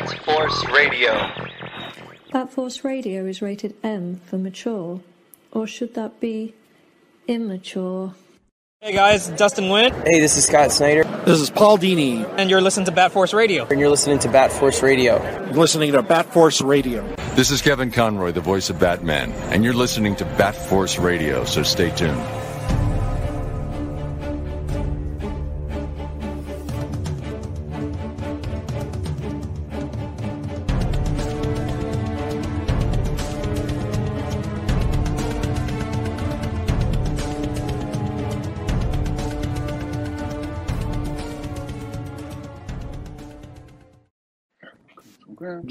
Bat Force Radio. Bat Force Radio is rated M for mature, or should that be immature? Hey guys, Dustin Nguyen. Hey, this is Scott Snyder. This is Paul Dini. And you're listening to Bat Force Radio. And you're listening to Bat Force Radio. You're listening to Bat Force Radio. This is Kevin Conroy, the voice of Batman, and you're listening to Bat Force Radio, so stay tuned.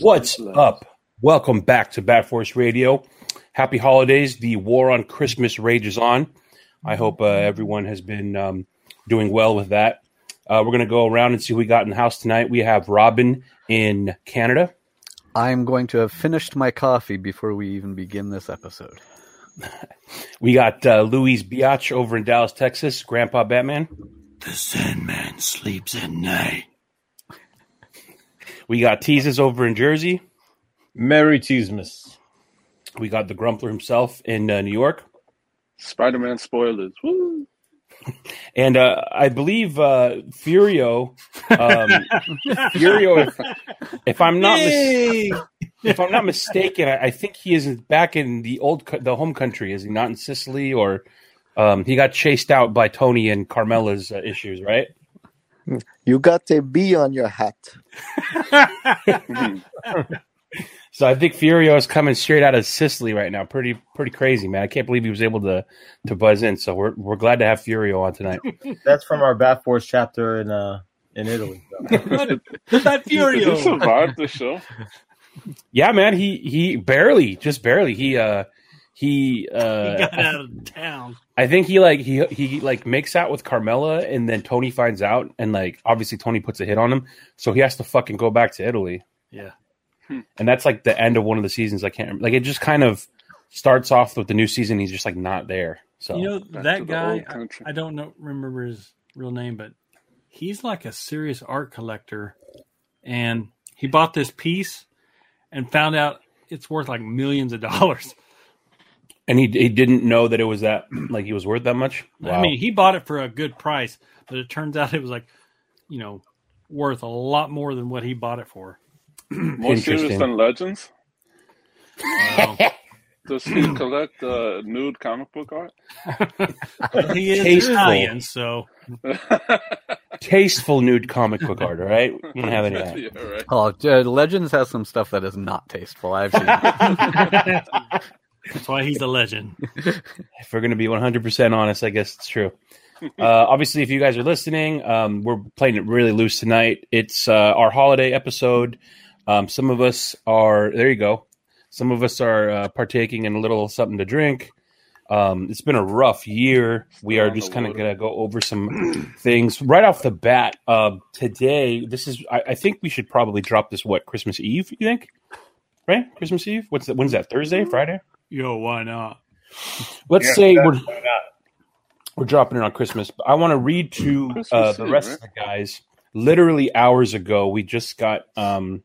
What's up? Welcome back to Bat Force Radio. Happy holidays. The war on Christmas rages on. I hope uh, everyone has been um, doing well with that. Uh, we're going to go around and see who we got in the house tonight. We have Robin in Canada. I'm going to have finished my coffee before we even begin this episode. we got uh, Luis Biatch over in Dallas, Texas. Grandpa Batman. The Sandman sleeps at night. We got Teases over in Jersey. Merry Teasmas. We got the Grumpler himself in uh, New York. Spider Man spoilers. Woo! And uh, I believe uh, Furio, um, Furio, if, if I'm not mis- if I'm not mistaken, I, I, think he is back in the old co- the home country. Is he not in Sicily or um, he got chased out by Tony and Carmela's uh, issues, right? You got a B on your hat. so I think Furio is coming straight out of Sicily right now. Pretty pretty crazy, man. I can't believe he was able to to buzz in. So we're we're glad to have Furio on tonight. That's from our Bat Force chapter in uh in Italy. that Furio survived the show. Yeah, man. He he barely, just barely. He uh he uh he got out of town. I think he like he he like makes out with Carmela and then Tony finds out and like obviously Tony puts a hit on him, so he has to fucking go back to Italy. Yeah. And that's like the end of one of the seasons. I can't remember. like it just kind of starts off with the new season. He's just like not there. So you know that guy. I, I, don't know remember his real name, but he's like a serious art collector, and he bought this piece and found out it's worth like millions of dollars. And he he didn't know that it was that like he was worth that much. Wow. I mean, he bought it for a good price, but it turns out it was like, you know, worth a lot more than what he bought it for. More serious than Legends. Wow. Does he collect uh, nude comic book art? he is Tasteful. Italian, so tasteful nude comic book art. All right, we don't have any of that. Yeah, right. Oh, uh, Legends has some stuff that is not tasteful. I've seen. That's why he's a legend. if we're going to be 100% honest, I guess it's true. Uh, obviously, if you guys are listening, um, we're playing it really loose tonight. It's uh, our holiday episode. Um, some of us are, there you go. Some of us are uh, partaking in a little something to drink. Um, it's been a rough year. We are just kind of going to go over some things right off the bat. Uh, today, this is, I, I think we should probably drop this, what, Christmas Eve, you think? Right? Christmas Eve? What's that? When's that? Thursday? Friday? Yo, why not? Let's yeah, say we're we're dropping it on Christmas. But I want to read to uh, the rest right? of the guys. Literally hours ago, we just got um,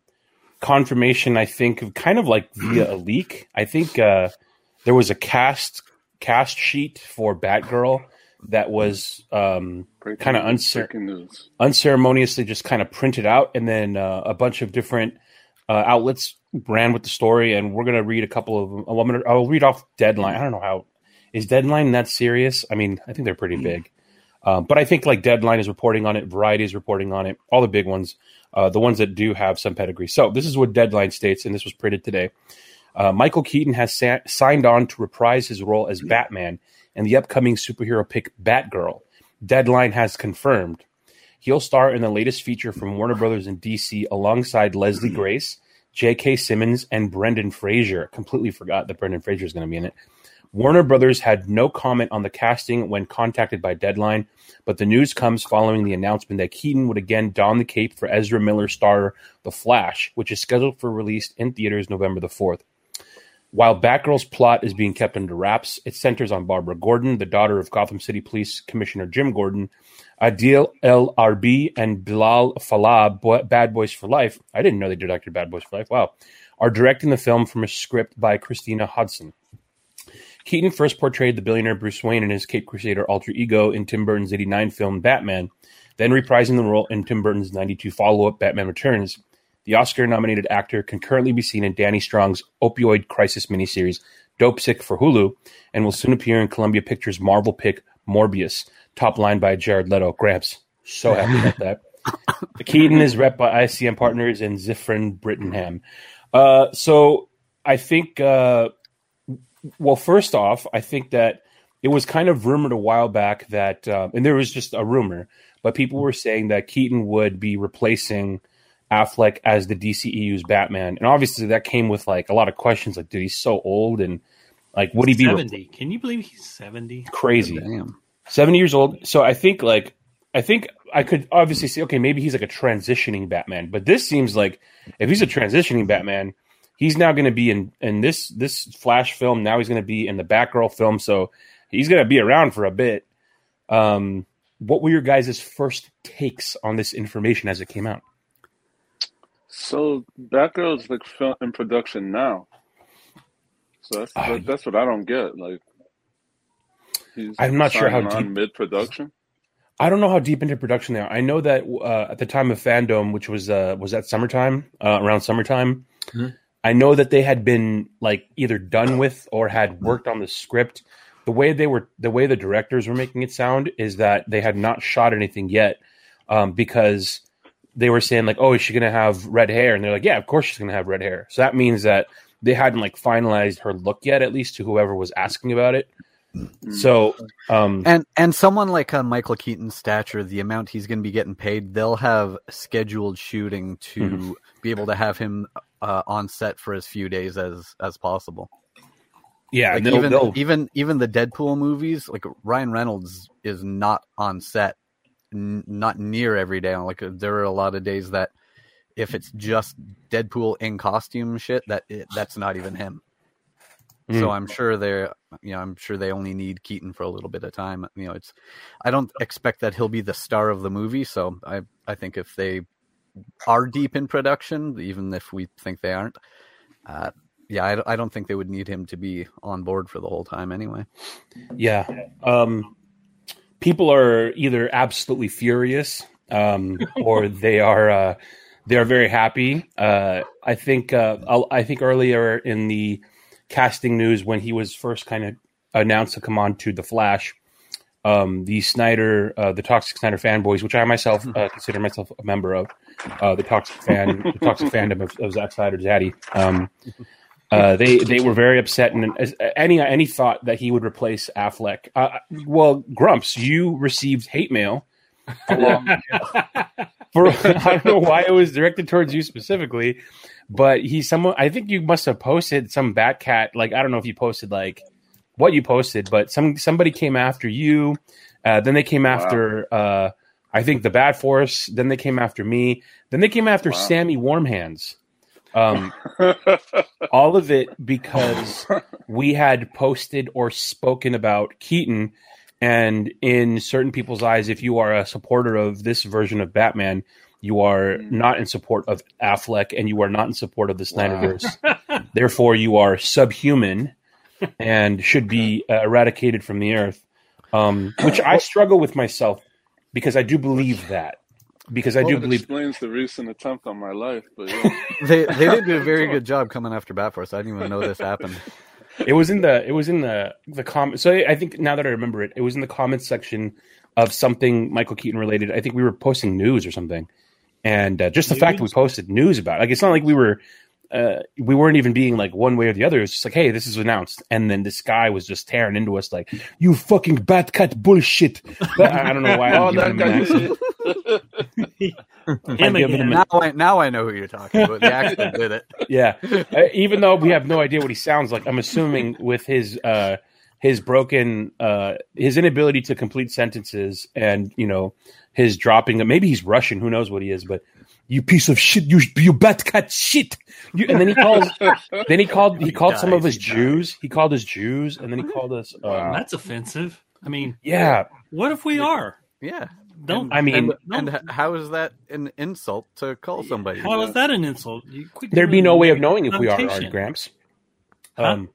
confirmation. I think of kind of like via a leak. I think uh, there was a cast cast sheet for Batgirl that was um, kind of uncer- unceremoniously just kind of printed out, and then uh, a bunch of different uh, outlets ran with the story, and we're gonna read a couple of them. I'm gonna, I'll read off Deadline. I don't know how is Deadline that serious. I mean, I think they're pretty big, um, but I think like Deadline is reporting on it, Variety is reporting on it, all the big ones, uh, the ones that do have some pedigree. So this is what Deadline states, and this was printed today. Uh, Michael Keaton has sa- signed on to reprise his role as Batman in the upcoming superhero pick Batgirl. Deadline has confirmed. He'll star in the latest feature from Warner Brothers and DC alongside Leslie Grace, J.K. Simmons, and Brendan Fraser. Completely forgot that Brendan Fraser is going to be in it. Warner Brothers had no comment on the casting when contacted by Deadline, but the news comes following the announcement that Keaton would again don the cape for Ezra Miller's star The Flash, which is scheduled for release in theaters November the 4th. While Batgirl's plot is being kept under wraps, it centers on Barbara Gordon, the daughter of Gotham City Police Commissioner Jim Gordon, Adil El Arbi, and Bilal Fallah, Bo- Bad Boys for Life. I didn't know they directed Bad Boys for Life. Wow. Are directing the film from a script by Christina Hodson. Keaton first portrayed the billionaire Bruce Wayne in his Cape Crusader alter ego in Tim Burton's 89 film Batman, then reprising the role in Tim Burton's 92 follow up Batman Returns. The Oscar nominated actor can currently be seen in Danny Strong's opioid crisis miniseries Dopesick for Hulu and will soon appear in Columbia Pictures' Marvel pick Morbius, top line by Jared Leto. Gramps, so happy about that. Keaton is rep by ICM Partners and Ziffren Brittenham. Uh, so I think, uh, well, first off, I think that it was kind of rumored a while back that, uh, and there was just a rumor, but people were saying that Keaton would be replacing Affleck as the DCEU's Batman, and obviously that came with like a lot of questions, like, dude, he's so old, and like, would he be seventy? Can you believe he's seventy? Crazy, damn, seventy years old. So I think like I think I could obviously say, okay, maybe he's like a transitioning Batman, but this seems like if he's a transitioning Batman, he's now going to be in in this this Flash film. Now he's going to be in the Batgirl film, so he's going to be around for a bit. Um, what were your guys' first takes on this information as it came out? So Batgirl is like in production now. So that's uh, that's what I don't get. Like, I'm not sure how deep mid production. I don't know how deep into production they are. I know that uh, at the time of Fandom, which was uh, was that summertime, uh, around summertime, mm-hmm. I know that they had been like either done with or had worked on the script. The way they were, the way the directors were making it sound is that they had not shot anything yet um, because they were saying like, "Oh, is she going to have red hair?" And they're like, "Yeah, of course she's going to have red hair." So that means that they hadn't like finalized her look yet, at least to whoever was asking about it. Mm-hmm. So, um, and and someone like uh, Michael Keaton's stature, the amount he's going to be getting paid, they'll have scheduled shooting to mm-hmm. be able to have him uh, on set for as few days as as possible. Yeah, like they'll, even they'll... even even the Deadpool movies, like Ryan Reynolds is not on set, n- not near every day. Like there are a lot of days that if it's just Deadpool in costume shit, that it, that's not even him. Mm. So I'm sure they're, you know, I'm sure they only need Keaton for a little bit of time. You know, it's, I don't expect that he'll be the star of the movie. So I, I think if they are deep in production, even if we think they aren't, uh, yeah, I, I don't think they would need him to be on board for the whole time anyway. Yeah. Um, people are either absolutely furious, um, or they are, uh, they are very happy. Uh, I think, uh, I think earlier in the, casting news when he was first kind of announced to come on to the Flash. Um, the Snyder, uh, the Toxic Snyder fanboys, which I myself uh, consider myself a member of, uh, the Toxic fan, the Toxic fandom of, of Zack Snyder's daddy. Um, uh, they they were very upset, and any any thought that he would replace Affleck. Uh, well, Grumps, you received hate mail. For I don't know why it was directed towards you specifically, but he's someone. I think you must have posted some Batcat. Like I don't know if you posted like what you posted, but some somebody came after you. Uh, then they came wow. after uh, I think the Bat Force. Then they came after me. Then they came after wow. Sammy Warmhands. Um, all of it because we had posted or spoken about Keaton. And in certain people's eyes, if you are a supporter of this version of Batman, you are mm. not in support of Affleck and you are not in support of the Snyderverse. Wow. Therefore, you are subhuman and should be uh, eradicated from the earth. Um, which I struggle with myself because I do believe that. Because I well, do believe explains the recent attempt on my life. But yeah. they they did do a very good job coming after Batforce. I didn't even know this happened. It was in the it was in the the comment. So I think now that I remember it, it was in the comments section of something Michael Keaton related. I think we were posting news or something, and uh, just the news? fact that we posted news about it, like it's not like we were uh, we weren't even being like one way or the other. It's just like, hey, this is announced, and then this guy was just tearing into us like, "You fucking Batcat bullshit." But I don't know why. I'm oh, giving him an now, I, now I know who you're talking about. The accent did it. Yeah, uh, even though we have no idea what he sounds like, I'm assuming with his uh, his broken uh, his inability to complete sentences and you know his dropping maybe he's russian who knows what he is but you piece of shit, you you bat cat shit. You, and then he called, then he called, he called some of his Jews. He called us Jews, and then he called us. Um, That's offensive. I mean, yeah. What if we are? Yeah. Don't. I mean, and, and how is that an insult to call somebody? How is that an insult? There'd be no way of knowing if we are or aren't, Gramps. Huh? Um,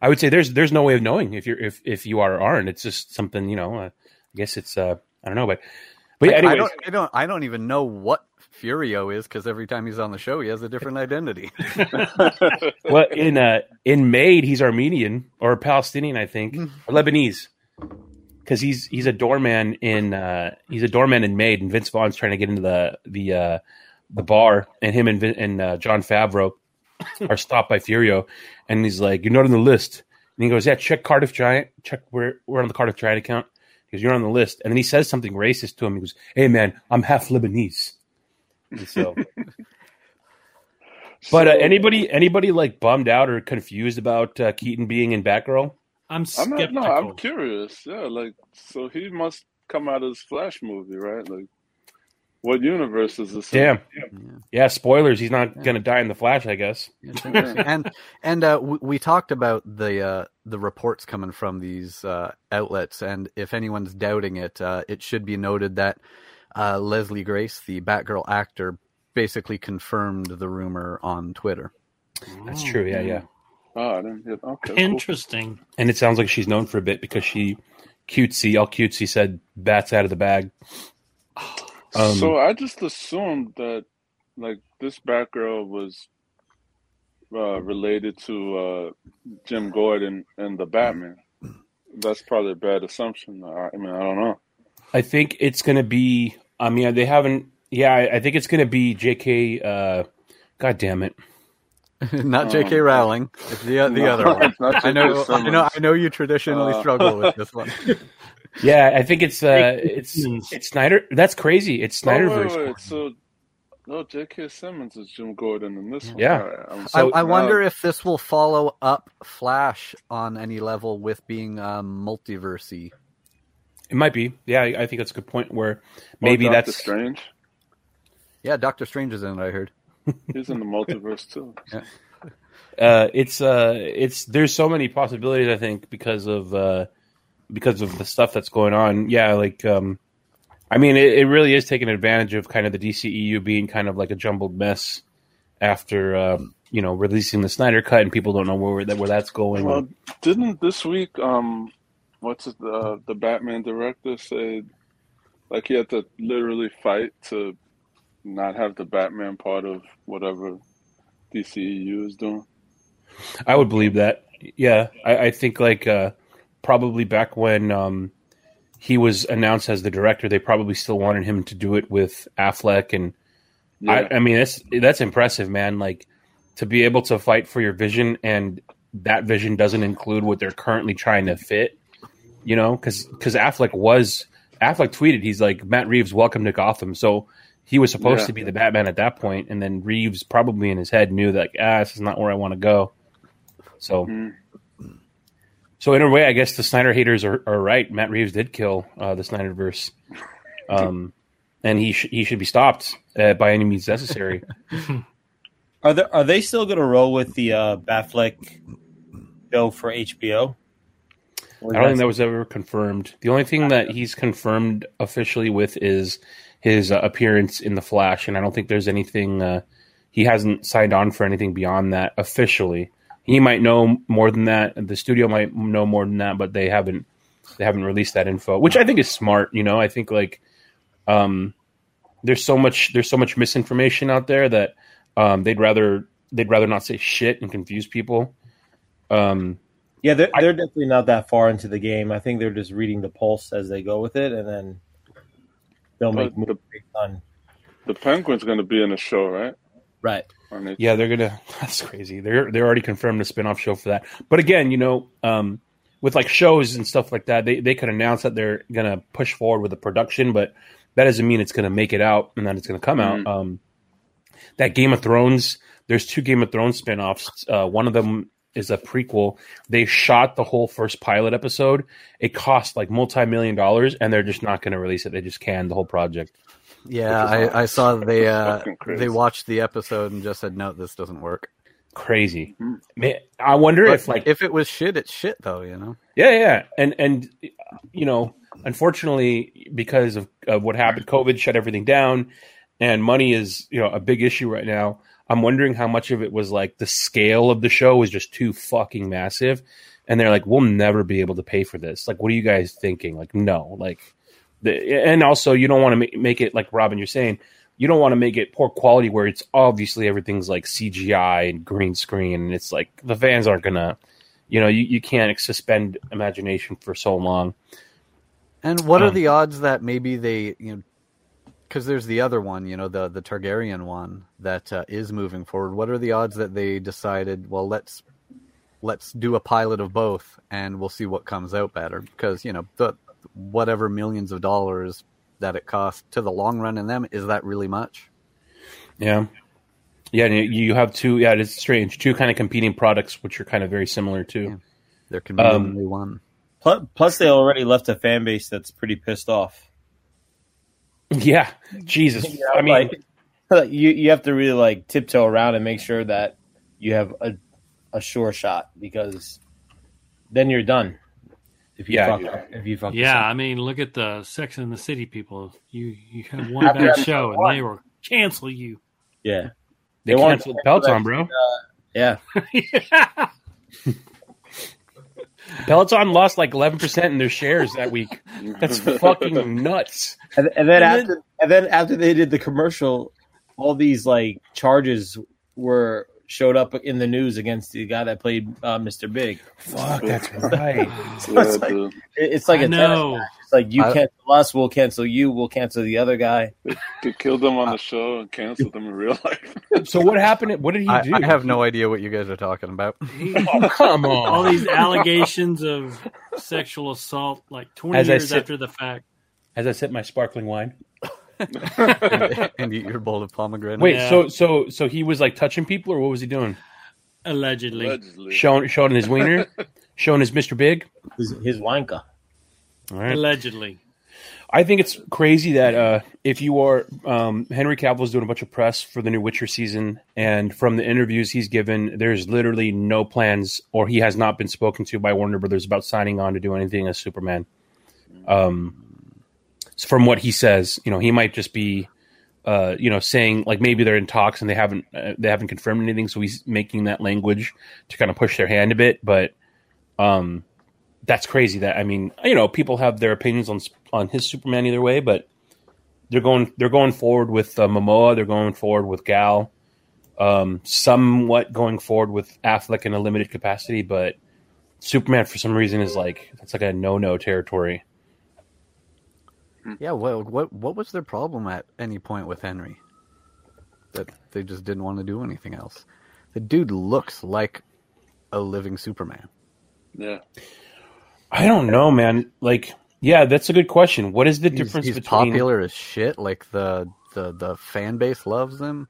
I would say there's there's no way of knowing if you're if if you are or aren't. It's just something you know. Uh, I guess it's uh I don't know, but but yeah, I- anyways, I don't, I don't, I don't even know what Furio is because every time he's on the show, he has a different identity. well in uh in Made he's Armenian or Palestinian, I think, or Lebanese. Because he's he's a doorman in uh he's a doorman in Made, and Vince Vaughn's trying to get into the the uh the bar, and him and and uh, Jon Favreau are stopped by Furio, and he's like, "You're not on the list." And he goes, "Yeah, check Cardiff Giant. Check we're we're on the Cardiff Giant account." Because you're on the list, and then he says something racist to him. He goes, "Hey man, I'm half Lebanese." And so, but uh, anybody anybody like bummed out or confused about uh, Keaton being in Batgirl? I'm I'm not, skeptical. no, I'm curious. Yeah, like so he must come out of his Flash movie, right? Like, what universe is this? in? Damn. Yeah, spoilers. He's not gonna die in the Flash, I guess. And and uh, we, we talked about the uh, the reports coming from these uh, outlets, and if anyone's doubting it, uh, it should be noted that uh, Leslie Grace, the Batgirl actor, basically confirmed the rumor on Twitter. That's true. Yeah, yeah. Oh, I didn't get. Okay, cool. Interesting. And it sounds like she's known for a bit because she cutesy, all cutesy said bats out of the bag. Um, so I just assumed that like this Batgirl was uh, related to uh, Jim Gordon and the Batman. That's probably a bad assumption. I I mean, I don't know. I think it's going to be. I mean, they haven't. Yeah, I, I think it's going to be J.K. Uh, God damn it! Not J.K. Um, Rowling, it's the the no, other one. I know, I know, I know. You traditionally Uh, struggle with this one. Yeah, I think it's uh, it's it's Snyder. That's crazy. It's Oh, Snyderverse. wait, wait. So, no, J.K. Simmons is Jim Gordon in this one. Yeah. All right, I'm- I, I wonder uh, if this will follow up Flash on any level with being um, multiversy. It might be. Yeah, I, I think that's a good point. Where maybe that's Doctor that's Strange. Yeah, Doctor Strange is in it. I heard. He's in the multiverse too. uh, it's uh, it's there's so many possibilities. I think because of uh, because of the stuff that's going on. Yeah, like um, I mean, it, it really is taking advantage of kind of the DCEU being kind of like a jumbled mess after uh, you know releasing the Snyder cut, and people don't know where that where that's going. Well, didn't this week, um, what's it, the the Batman director say, like he had to literally fight to not have the Batman part of whatever DCEU is doing. I would believe that. Yeah, I, I think like uh, probably back when um, he was announced as the director, they probably still wanted him to do it with Affleck, and Yeah. I, I mean that's that's impressive, man. Like to be able to fight for your vision, and that vision doesn't include what they're currently trying to fit. You know, because because Affleck was Affleck tweeted he's like Matt Reeves, welcome to Gotham. So he was supposed Yeah. to be the Batman at that point, and then Reeves probably in his head knew that ah, this is not where I want to go. So, Mm. so in a way, I guess the Snyder haters are, are right. Matt Reeves did kill uh, the Snyderverse, um, and he sh- he should be stopped uh, by any means necessary. Are they are they still going to roll with the uh, Batfleck show for HBO? I don't think that was ever confirmed. The only thing that he's confirmed officially with is his uh, appearance in the Flash, and I don't think there's anything. Uh, he hasn't signed on for anything beyond that officially. He might know more than that. The studio might know more than that, but they haven't. They haven't released that info, which I think is smart. You know, I think like, um, there's so much there's so much misinformation out there that um, they'd rather they'd rather not say shit and confuse people. Um, Yeah, they're they're definitely not that far into the game. I think they're just reading the pulse as they go with it, and then they'll make the, moves based on The Penguin's going to be in the show, right? right. Yeah, they're gonna. That's crazy. They're they're already confirmed a spin-off show for that. But again, you know, um, with like shows and stuff like that, they they could announce that they're gonna push forward with the production, but that doesn't mean it's gonna make it out and that it's gonna come out. Um, that Game of Thrones, there's two Game of Thrones spin-offs. Uh, one of them is a prequel. They shot the whole first pilot episode. It cost like multi-million dollars, and they're just not gonna release it. They just canned the whole project. Yeah, I, I saw they uh, they watched the episode and just said no, this doesn't work. Crazy. Man, I wonder But if like if it was shit, it's shit though. You know. Yeah, yeah, and and you know, unfortunately, because of, of what happened, COVID shut everything down, and money is you know a big issue right now. I'm wondering how much of it was like the scale of the show was just too fucking massive, and they're like, we'll never be able to pay for this. Like, what are you guys thinking? Like, no, like, the, and also you don't want to make, make it like Robin, you're saying. You don't want to make it poor quality where it's obviously everything's like CGI and green screen, and it's like the fans aren't gonna you know, you, you can't suspend imagination for so long. And what are Um, the odds that maybe they, you know, because there's the other one, you know, the the Targaryen one that uh, is moving forward. What are the odds that they decided, well, let's let's do a pilot of both, and we'll see what comes out better? Because you know, the whatever millions of dollars that it costs to the long run in them is that really much? Yeah. Yeah, you you have two. Yeah, it's strange. Two kind of competing products, which are kind of very similar too. There can be Um, only one. Plus, plus, they already left a fan base that's pretty pissed off. Yeah, Jesus. You know, I mean, like, like, you you have to really like tiptoe around and make sure that you have a a sure shot because then you're done. If you Yeah, fuck up, if you fuck Yeah. I mean, look at the Sex and the City people. You you have one bad show and they will cancel you. yeah, they, want canceled to Peloton, bro. that, uh, yeah. Peloton lost like eleven percent in their shares that week. That's fucking nuts. And, and then And after and then after they did the commercial, all these like charges were showed up in the news against the guy that played uh, Mr. Big. Fuck, that's right. So it's like it- it's like I a tennis know. match. It's like you I- cancel us, we'll cancel you, we'll cancel the other guy. They killed them on the show and canceled them in real life. So what happened? What did he I, do? I have no idea what you guys are talking about. Oh, come on. All these allegations of sexual assault, like twenty As years said- after the fact. As I sip my sparkling wine. And, and eat your bowl of pomegranate. Wait, Yeah. so so so he was like touching people, or what was he doing? Allegedly. Allegedly. Showing showing his wiener, showing his Mr. Big. His, his wanka. All right. Allegedly. I think it's crazy that uh, if you are um, Henry Cavill's doing a bunch of press for the new Witcher season, and from the interviews he's given, there's literally no plans, or he has not been spoken to by Warner Brothers about signing on to do anything as Superman. Um, so from what he says, you know, he might just be, uh, you know, saying like maybe they're in talks and they haven't uh, they haven't confirmed anything, so he's making that language to kind of push their hand a bit, but. Um, that's crazy. That I mean, you know, people have their opinions on on his Superman either way, but they're going they're going forward with uh, Momoa. They're going forward with Gal. Um, somewhat going forward with Affleck in a limited capacity, but Superman for some reason is like that's like a no no territory. Mm. Yeah, well, what what was their problem at any point with Henry? That they just didn't want to do anything else. The dude looks like a living Superman. Yeah. I don't know, man. Like, yeah, that's a good question. What is the He's, difference he's between popular as shit. Like the the the fan base loves him.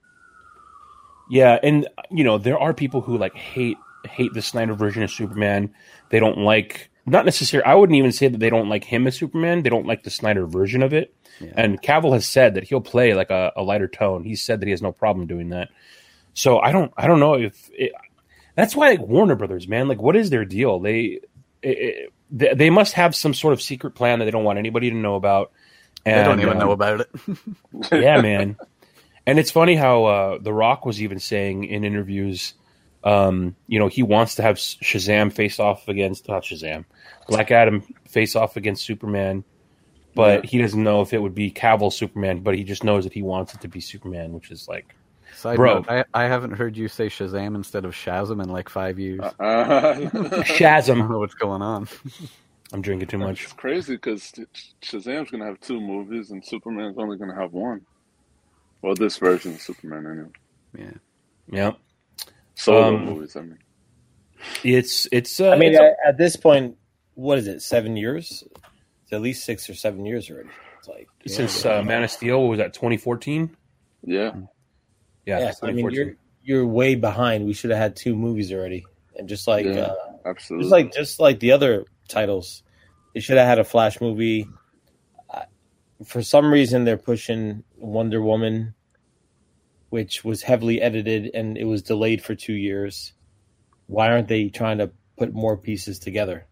Yeah, and you know there are people who like hate hate the Snyder version of Superman. They don't like not necessarily. I wouldn't even say that they don't like him as Superman. They don't like the Snyder version of it. Yeah. And Cavill has said that he'll play like a, a lighter tone. He said that he has no problem doing that. So I don't I don't know if it, that's why like Warner Brothers, man. Like, what is their deal? They it, they, they must have some sort of secret plan that they don't want anybody to know about. And, they don't even um, know about it. yeah, man. And it's funny how uh, The Rock was even saying in interviews, um, you know, he wants to have Shazam face off against not Shazam, Black Adam face off against Superman, but he doesn't know if it would be Cavill Superman. But he just knows that he wants it to be Superman, which is like, Side Bro. note, I, I haven't heard you say Shazam instead of Shazam in like five years. Uh, I don't Shazam. know what's going on. I'm drinking too much. It's crazy because Shazam's gonna have two movies and Superman's only gonna have one. Well, this version of Superman, anyway. Yeah. Yeah, Solo Um, movies, I mean. it's it's. Uh, I mean, it's a- at, at this point, what is it? Seven years? It's at least six or seven years already. It's like since uh, Man of Steel what was that 2014? Yeah. Yeah, yeah. I mean, you're you're way behind. We should have had two movies already, and just like Yeah, uh, absolutely. just like just like the other titles, they should have had a Flash movie. Uh, For some reason, they're pushing Wonder Woman, which was heavily edited and it was delayed for two years. Why aren't they trying to put more pieces together?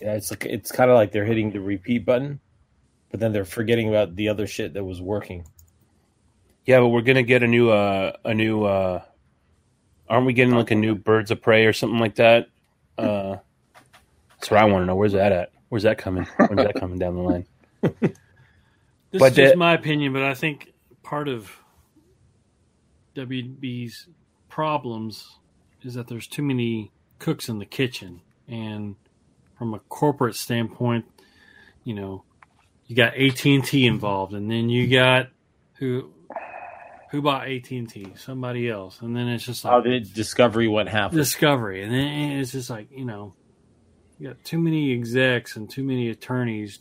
Yeah, it's like it's kind of like they're hitting the repeat button, but then they're forgetting about the other shit that was working. Yeah, but we're gonna get a new uh a new uh aren't we getting like a new Birds of Prey or something like that? Uh that's what I want to know. Where's that at? Where's that coming? Where's that coming down the line? This But is just my opinion, but I think part of WB's problems is that there's too many cooks in the kitchen, and from a corporate standpoint, you know, you got AT and T involved, and then you got who who bought AT and T? Somebody else, and then it's just like How did Discovery what happened? Discovery, and then it's just like you know, you got too many execs and too many attorneys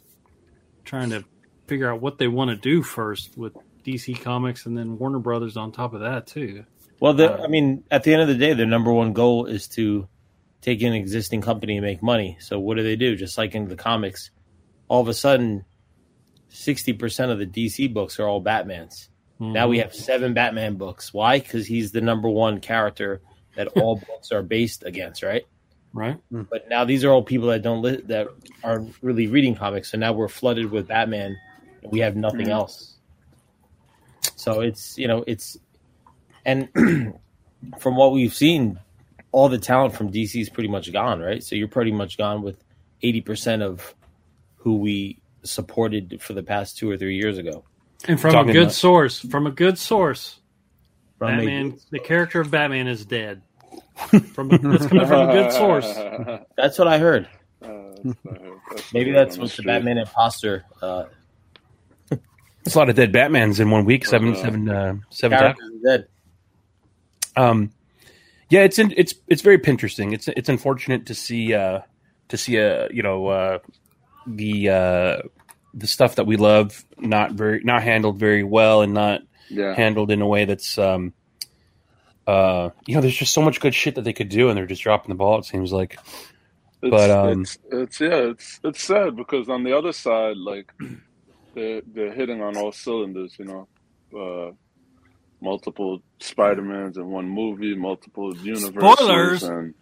trying to figure out what they want to do first with DC Comics, and then Warner Brothers on top of that too. Well, the, uh, I mean, at the end of the day, their number one goal is to take an existing company and make money. So what do they do? Just like in the comics, all of a sudden, sixty percent of the DC books are all Batman's. Mm-hmm. Now we have seven Batman books. Why? Because he's the number one character that all books are based against, right? Right. Mm. But now these are all people that don't li- that aren't really reading comics. So now we're flooded with Batman, and we have nothing Mhm. else. So it's you know it's and from what we've seen, all the talent from DC is pretty much gone, right? So you're pretty much gone with eighty percent of who we supported for the past two or three years ago. And from a good about- source, from a good source, From a Batman, the character of Batman is dead. From a, that's coming from a good source. That's what I heard. Uh, Maybe that's what the Batman imposter uh, It's a lot of dead Batmans in one week. Seven, seven, uh, seven times. dead. Um, yeah, it's in, it's it's very interesting. It's it's unfortunate to see uh, to see uh, you know uh, the uh, the stuff that we love not very not handled very well and not Yeah. handled in a way that's um, uh, you know there's just so much good shit that they could do and they're just dropping the ball. It seems like, It's, but um, it's, it's yeah, it's it's sad because on the other side, like they're they're hitting on all cylinders. You know, uh, multiple Spider Mans in one movie, multiple universes, Spoilers! and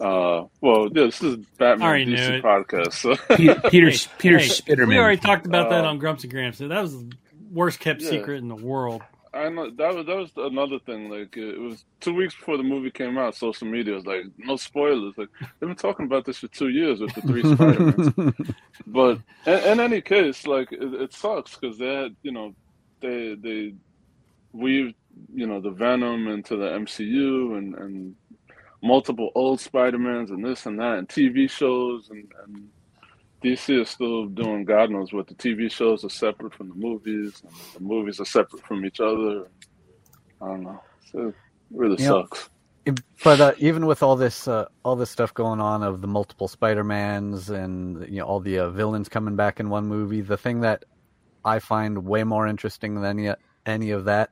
uh, well, yeah, this is Batman I DC podcast. So Peter Peter, Hey, Peter hey, Spiderman. We already talked about that Uh, on Grumps and Grams. So that was the worst kept Yeah. secret in the world. I know that was that was another thing. Like it was two weeks before the movie came out. Social media was like, no spoilers. Like they've been talking about this for two years with the three Spider-Mans. but in, in any case, like it, it sucks because they had, you know, they they weaved, you know, the Venom into the MCU and and multiple old Spider-Mans and this and that and TV shows and and DC is still doing God knows what. The TV shows are separate from the movies, and the movies are separate from each other. I don't know. So it really You know, sucks. but uh, even with all this uh, all this stuff going on of the multiple Spider-Mans and you know all the uh, villains coming back in one movie, the thing that I find way more interesting than any any of that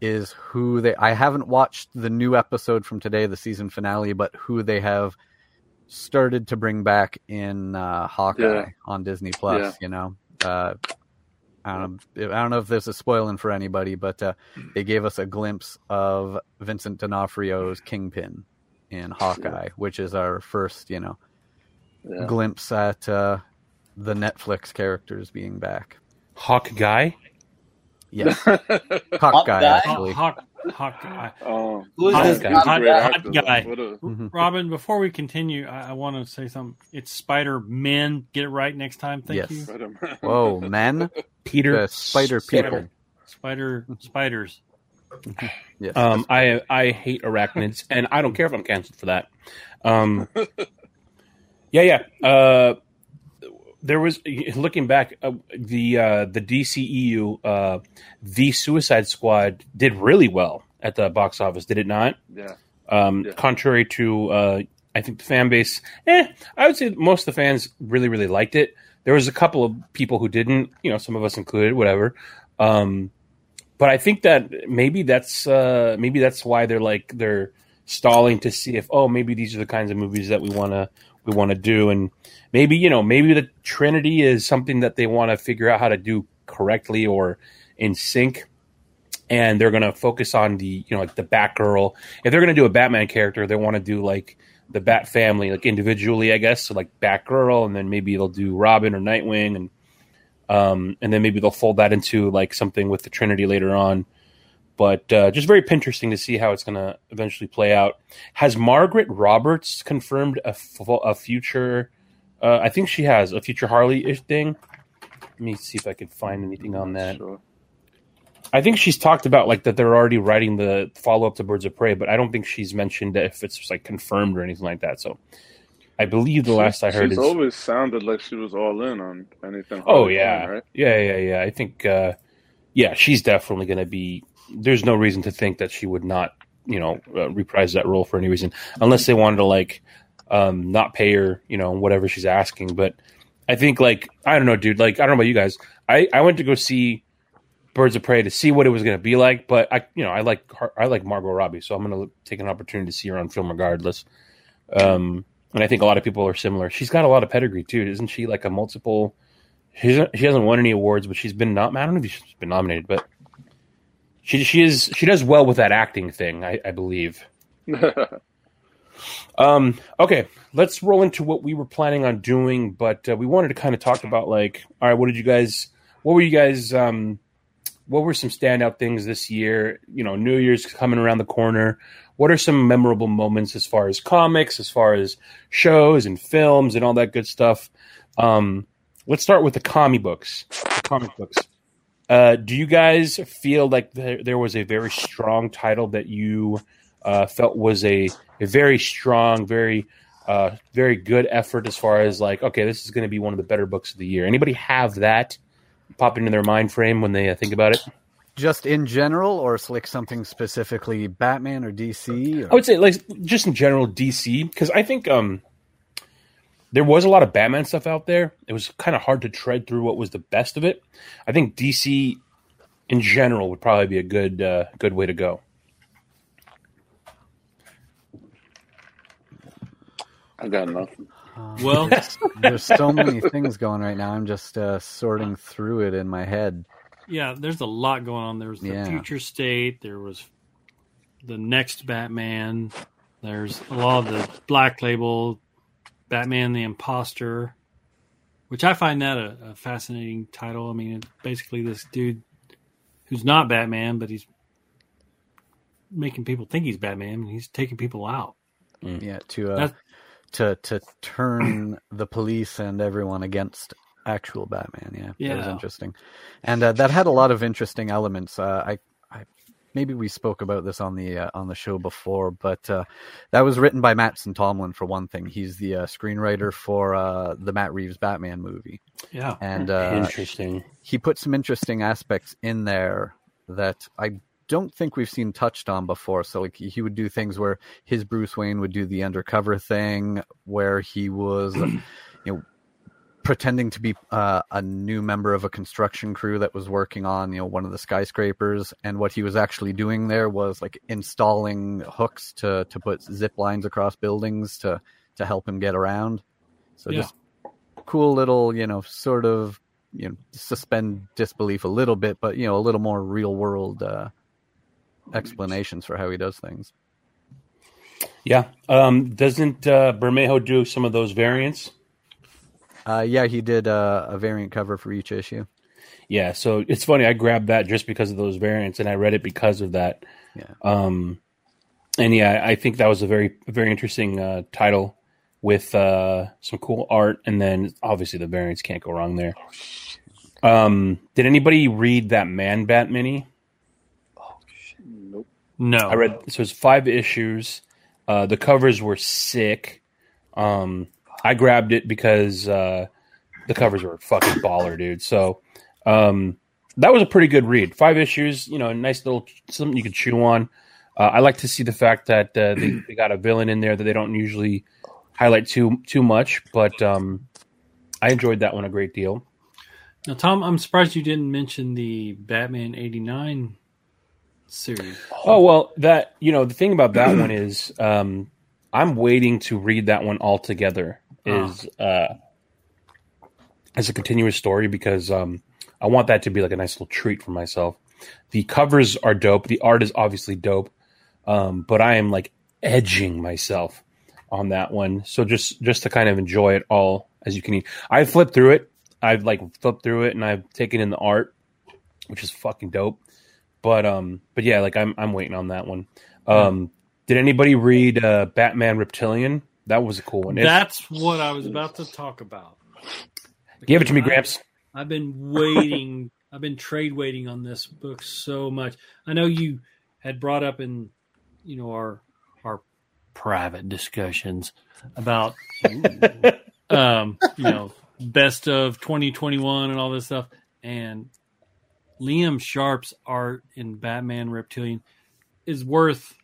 is who they I haven't watched the new episode from today, the season finale, but who they have started to bring back in uh, Hawkeye Yeah. on Disney Plus, Yeah. you know. Uh, I don't know. I don't know if this is spoiling for anybody, but uh, they gave us a glimpse of Vincent D'Onofrio's Kingpin in Hawkeye, which is our first, you know, Yeah. glimpse at uh, the Netflix characters being back. Hawk guy. Yes, Hawk Hawk guy guy? actually. Hawk, hot guy. Um, Who is Hot, this guy. guy? hot, hot guy. A- Mhm. Robin, before we continue, I, I want to say something. It's Spider Men. Get it right next time. Thank Yes. you. Spider-Man. Whoa, men! Peter The spider people. Spider spiders. Yes. Um, I I hate arachnids, and I don't care if I'm canceled for that. Um, yeah, yeah. Uh, there was looking back, uh, the uh, the DCEU, uh, the Suicide Squad did really well at the box office, did it not? Yeah. Um, Yeah. Contrary to, uh, I think the fan base, eh, I would say most of the fans really, really liked it. There was a couple of people who didn't, you know, some of us included, whatever. Um, but I think that maybe that's uh, maybe that's why they're like they're stalling to see if oh maybe these are the kinds of movies that we want to we want to do and maybe you know maybe the Trinity is something that they want to figure out how to do correctly or in sync and they're going to focus on the you know like the Batgirl. If they're going to do a Batman character, they want to do like the Bat family like individually, I guess. So like Batgirl, and then maybe they'll do Robin or Nightwing, and um, and then maybe they'll fold that into like something with the Trinity later on. But uh, just very interesting to see how it's going to eventually play out. Has Margaret Roberts confirmed a, f- a future? Uh, I think she has a future Harley ish thing. Let me see if I can find anything on that. Sure. I think she's talked about like that they're already writing the follow up to Birds of Prey, but I don't think she's mentioned if it's just like confirmed or anything like that. So I believe the she, last I heard she's is, always sounded like she was all in on anything. Oh yeah, right? yeah, yeah, yeah. I think uh, yeah, she's definitely going to be. There's no reason to think that she would not, you know, uh, reprise that role for any reason, unless they wanted to like um, not pay her, you know, whatever she's asking. But I think like I don't know, dude. Like I don't know about you guys. I I went to go see Birds of Prey to see what it was going to be like. But I, you know, I like I like Margot Robbie, so I'm going to take an opportunity to see her on film regardless. Um, and I think a lot of people are similar. She's got a lot of pedigree too, isn't she? Like a multiple. She's, she hasn't won any awards, but she's been not. I don't know if she's been nominated, but she she is she does well with that acting thing. I, I believe. um. Okay, let's roll into what we were planning on doing, but uh, we wanted to kind of talk about like, all right, what did you guys? What were you guys? Um, what were some standout things this year? You know, New Year's coming around the corner. What are some memorable moments as far as comics, as far as shows and films and all that good stuff? Um, let's start with the comic books. The comic books. Uh, do you guys feel like there, there, was a very strong title that you uh, felt was a, a very strong, very uh, very good effort as far as like, okay, this is going to be one of the better books of the year. Anybody have that pop into their mind frame when they uh, think about it? Just in general, or like something specifically Batman or DC? Or? I would say like just in general DC because I think um there was a lot of Batman stuff out there. It was kind of hard to tread through what was the best of it. I think DC in general would probably be a good uh, good way to go. I got nothing. Um, well, there's so many things going right now. I'm just uh, sorting through it in my head. Yeah, there's a lot going on. There was the yeah. future state. There was the next Batman. There's a lot of the Black Label, Batman the Imposter, which I find that a, a fascinating title. I mean, basically this dude who's not Batman, but he's making people think he's Batman, and he's taking people out. Yeah, to uh, to to turn the police and everyone against actual Batman. Yeah, yeah. that was interesting, and uh, that had a lot of interesting elements. Uh, I, I maybe we spoke about this on the uh, on the show before, but uh, that was written by Mattson Tomlin for one thing. He's the uh, screenwriter for uh, the Matt Reeves Batman movie. Yeah, and interesting. He put some interesting aspects in there that I don't think we've seen touched on before. So like he would do things where his Bruce Wayne would do the undercover thing, where he was, you know, pretending to be uh, a new member of a construction crew that was working on you know one of the skyscrapers, and what he was actually doing there was like installing hooks to to put zip lines across buildings to to help him get around. So yeah. just cool little you know sort of you know suspend disbelief a little bit, but you know a little more real world. Uh, explanations for how he does things. Yeah. Um, doesn't uh, Bermejo do some of those variants? Uh, yeah, he did uh, a variant cover for each issue. Yeah, so it's funny. I grabbed that just because of those variants, and I read it because of that. Yeah. Um, and yeah, I think that was a very very interesting uh, title with uh, some cool art, and then obviously the variants can't go wrong there. Um, did anybody read that Man Bat mini? Oh, shit. Nope. No, I read so it's five issues. Uh, the covers were sick. Um, I grabbed it because uh, the covers were fucking baller, dude. So um, that was a pretty good read. Five issues, you know, a nice little something you could chew on. Uh, I like to see the fact that uh, they, they, got a villain in there that they don't usually highlight too too much, but um, I enjoyed that one a great deal. Now, Tom, I'm surprised you didn't mention the Batman '89 series. Oh well, that you know the thing about that one is um, I'm waiting to read that one all Ah. Is uh, as a continuous story because um, I want that to be like a nice little treat for myself. The covers are dope. The art is obviously dope, um, but I am like edging myself on that one. So just just to kind of enjoy it all as you can. eat. I flipped through it. I've like flipped through it and I've taken in the art, which is fucking dope. But um, but yeah, like I'm I'm waiting on that one. Um, did anybody read uh, Batman Reptilian? That was a cool one. It's, That's what I was about to talk about. Give it to me, Gramps. I've been waiting. I've been trade waiting on this book so much. I know you had brought up in, you know, our our private discussions about, um, you know, best of 2021 and all this stuff. And Liam Sharp's art in Batman Reptilian is worth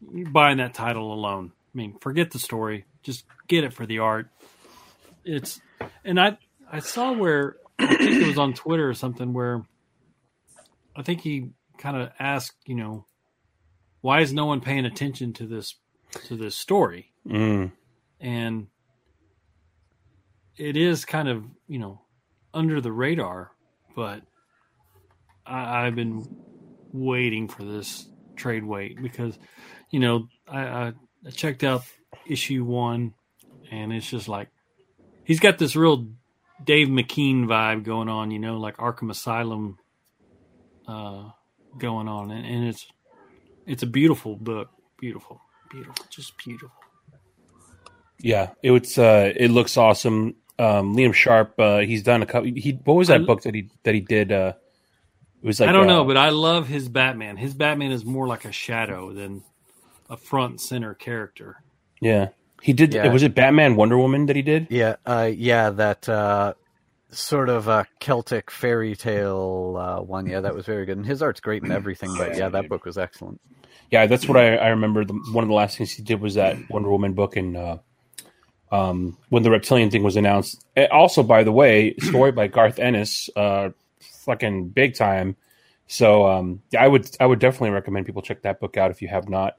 buying that title alone. I mean, forget the story, just get it for the art. It's and I I saw where I think it was on Twitter or something where I think he kind of asked, you know, why is no one paying attention to this to this story? Mm. And it is kind of, you know, under the radar, but I, I've been waiting for this trade weight because, you know, I, I, I checked out issue one and it's just like he's got this real Dave McKean vibe going on, you know, like Arkham Asylum uh, going on, and, and it's it's a beautiful book, beautiful, beautiful, just beautiful. Yeah, it was. Uh, it looks awesome. Um, Liam Sharp. Uh, he's done a couple. He what was that I- book that he that he did? Uh, it was like I don't uh, know, but I love his Batman. His Batman is more like a shadow than a front center character. Yeah, he did. Yeah. Was it Batman Wonder Woman that he did? Yeah, uh, yeah, that uh, sort of uh, Celtic fairy tale uh, one. Yeah, that was very good, and his art's great and everything. But yeah, that book was excellent. Yeah, that's what I, I remember. The, one of the last things he did was that Wonder Woman book, and uh, um, when the reptilian thing was announced. Also, by the way, story by Garth Ennis, uh, fucking big time. So um, yeah, I would I would definitely recommend people check that book out if you have not.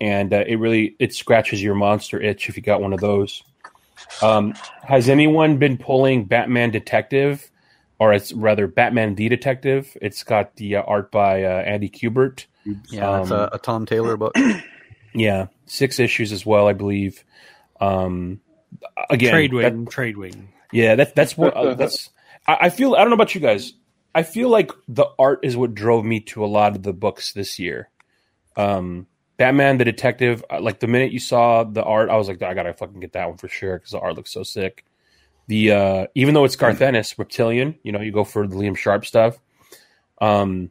And uh, it really it scratches your monster itch if you got one of those. Um, has anyone been pulling Batman Detective, or it's rather Batman the Detective? It's got the uh, art by uh, Andy Kubert. Yeah, it's a, a Tom Taylor book. Yeah, six issues as well, I believe. Um, again, trade that- waiting, trade waiting. yeah, that's that's what uh, that's. I, I feel I don't know about you guys. I feel like the art is what drove me to a lot of the books this year. Um, Batman the Detective. uh, Like the minute you saw the art, I was like, I gotta fucking get that one for sure because the art looks so sick. The uh, even though it's Garth Ennis, Reptilian, you know, you go for the Liam Sharp stuff. Um,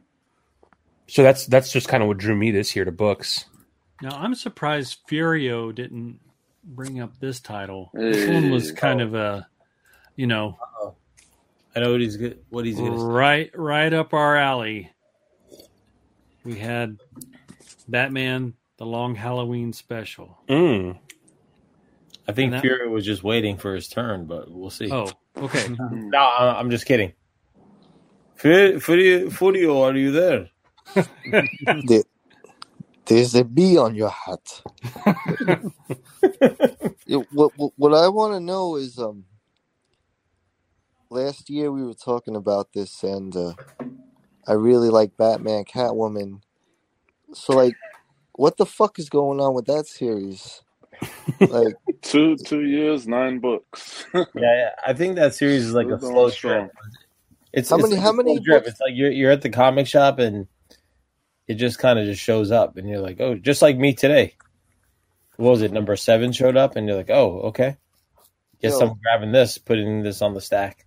so that's that's just kind of what drew me this year to books. Now I'm surprised Furio didn't bring up this title. This one was kind of a, you know, I know what he's good. What he's gonna say. right right up our alley. We had Batman: The Long Halloween Special. Mm. I think And that- Fury was just waiting for his turn, but we'll see. Oh, okay. no, I- I'm just kidding. Fu- Furio, Furio, are you there? There- There's a bee on your hat. Yeah, what, what what I want to know is um last year we were talking about this and uh, I really like Batman Catwoman. So like what the fuck is going on with that series? Like two two years, nine books. yeah, yeah, I think that series is like We're a slow strong. drip. It's How it's many- like how many drip. books- It's like you're you're at the comic shop and it just kind of just shows up, and you're like, oh, just like me today. What was it? Number seven showed up, and you're like, oh, okay. Guess Yo. I'm grabbing this, putting this on the stack.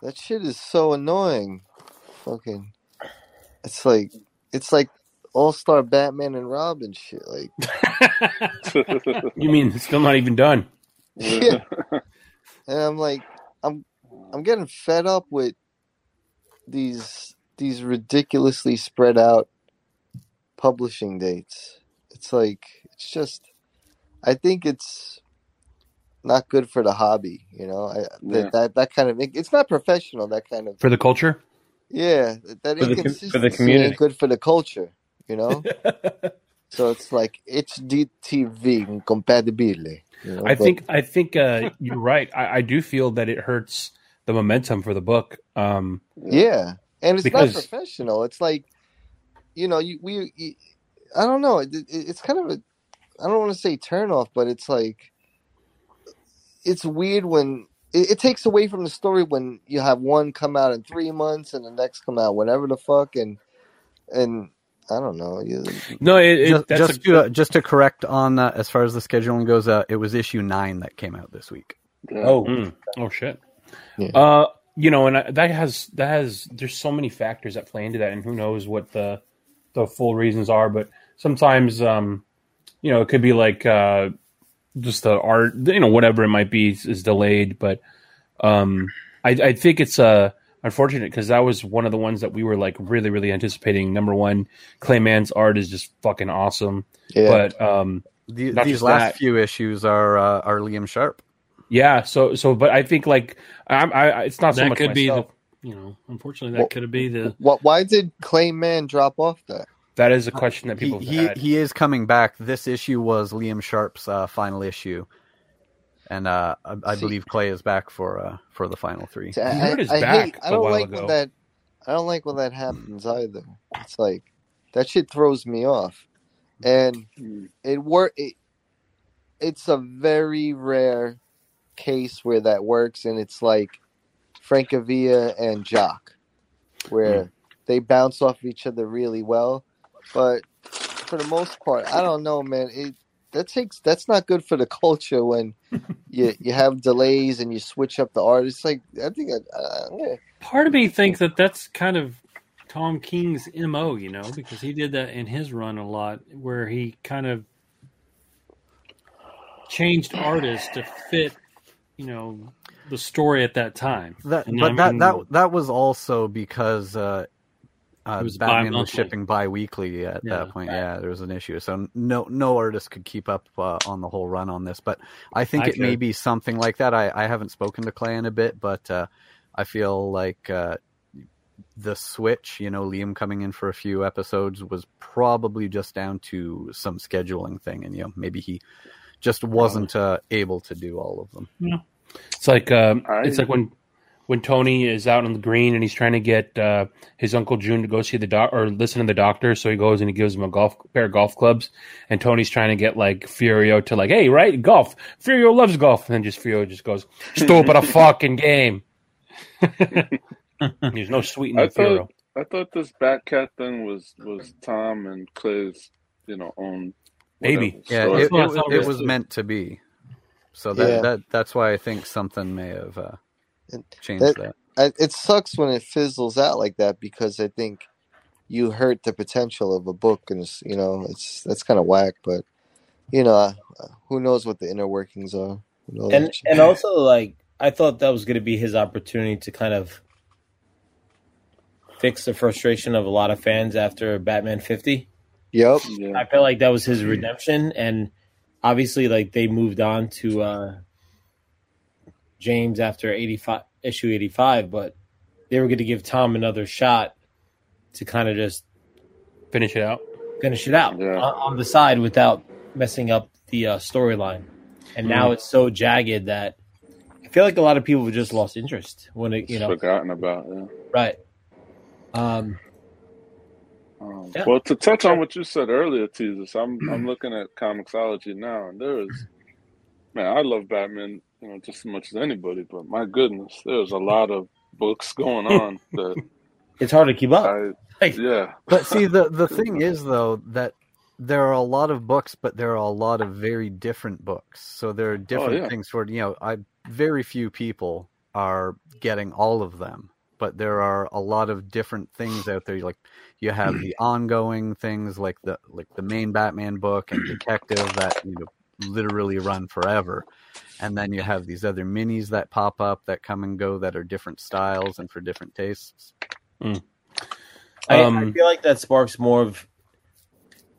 that shit is so annoying. Fucking it's like it's like all star Batman and Robin shit. Like You mean it's still not even done? Yeah. And I'm like, I'm I'm getting fed up with these these ridiculously spread out publishing dates. It's like it's just I think it's not good for the hobby, you know. I Yeah. that, that that kind of it's not professional. That kind of For the culture? yeah, that For the com- for the community. ain't good for the culture, you know. so it's like HDTV incompatible. You know? I but- think I think uh, you're right. I, I do feel that it hurts the momentum for the book. Um, yeah, and it's because- not professional. It's like, you know, you we, you, I don't know. It, it, it's kind of a, I don't want to say turn off, but it's like, it's weird when it, it takes away from the story when you have one come out in three months and the next come out whenever the fuck and and I don't know. You, no, it, it, just that's just, a- to, uh, just to correct on uh, as far as the scheduling goes, uh, it was issue nine that came out this week. Oh, Mm. oh shit. Yeah. Uh, you know, and I, that has that has there's so many factors that play into that, and who knows what the the full reasons are. But sometimes, um, you know, it could be like uh, just the art, you know, whatever it might be is, is delayed. But um, I, I think it's uh, unfortunate because that was one of the ones that we were like really, really anticipating. Number one, Clay Mann's art is just fucking awesome. Yeah. But um, The, these last that. few issues are uh, are Liam Sharp. yeah, so so, but I think like I'm, I, I it's not so that much could be the, you know, unfortunately, that could be the. what? Why did Clay Mann drop off that? That is a question that people he, have had. he is coming back. This issue was Liam Sharp's uh, final issue, and uh, I, I believe Clay is back for uh, for the final three. I, hurt his I back hate. I a don't while like ago. when that. I don't like when that happens either. It's like that shit throws me off, and it work. It, it's a very rare case where that works, and it's like Francavilla and Jock, where they bounce off each other really well. But for the most part, I don't know, man. It that takes that's not good for the culture when you you have delays and you switch up the art. It's like I think I, uh, yeah. Part of me thinks that that's kind of Tom King's mo, you know, because he did that in his run a lot, where he kind of changed artists to fit, you know, the story at that time. That, but I that that that was also because uh, uh, It was Batman was bi-monthly. shipping bi-weekly at Yeah. that point. Yeah, there was an issue, so no no artist could keep up uh, on the whole run on this. But I think I it may be something like that. I, I haven't spoken to Clay in a bit, but uh, I feel like uh, the switch, you know, Liam coming in for a few episodes was probably just down to some scheduling thing, and you know maybe he just wasn't uh, able to do all of them. It's like um, I- it's like when when Tony is out on the green and he's trying to get uh, his uncle June to go see the doc or listen to the doctor. So he goes and he gives him a golf pair of golf clubs, and Tony's trying to get like Furio to like, hey, right, golf. Furio loves golf, and then just Furio just goes, stupid a fucking game. There's no sweetening I Furio. thought I thought this Batcat thing was was Tom and Clay's, you know, own Maybe. Yeah, story. it, it, it was was meant to be. So that, Yeah. that that's why I think something may have uh, And changed that- that. I, it sucks when it fizzles out like that because I think you hurt the potential of a book, and it's, you know it's that's kind of whack. But you know, uh, who knows what the inner workings are? And and also like I thought that was going to be his opportunity to kind of fix the frustration of a lot of fans after Batman 50. yep, Yeah. I felt like that was his redemption and obviously like they moved on to uh James after 85 issue 85 but they were going to give Tom another shot to kind of just Finish it out. finish it out Yeah. on, on the side without messing up the uh, storyline. And now it's so jagged that I feel like a lot of people have just lost interest when it, you know, forgotten about. Yeah. right. Um, Um, Yeah. Well, to touch on what you said earlier, Jesus, I'm I'm looking at Comixology now, and there is, man, I love Batman, you know, just as much as anybody. But my goodness, there's a lot of books going on that it's hard to keep up. I, Like, yeah, But see, the the thing is though that there are a lot of books, but there are a lot of very different books. So there are oh, different yeah. things for you know. I very few people are getting all of them, but there are a lot of different things out there. Like you have the ongoing things, like the like the main Batman book and Detective that you know literally run forever, and then you have these other minis that pop up that come and go that are different styles and for different tastes. I, I Um, feel like that sparks more of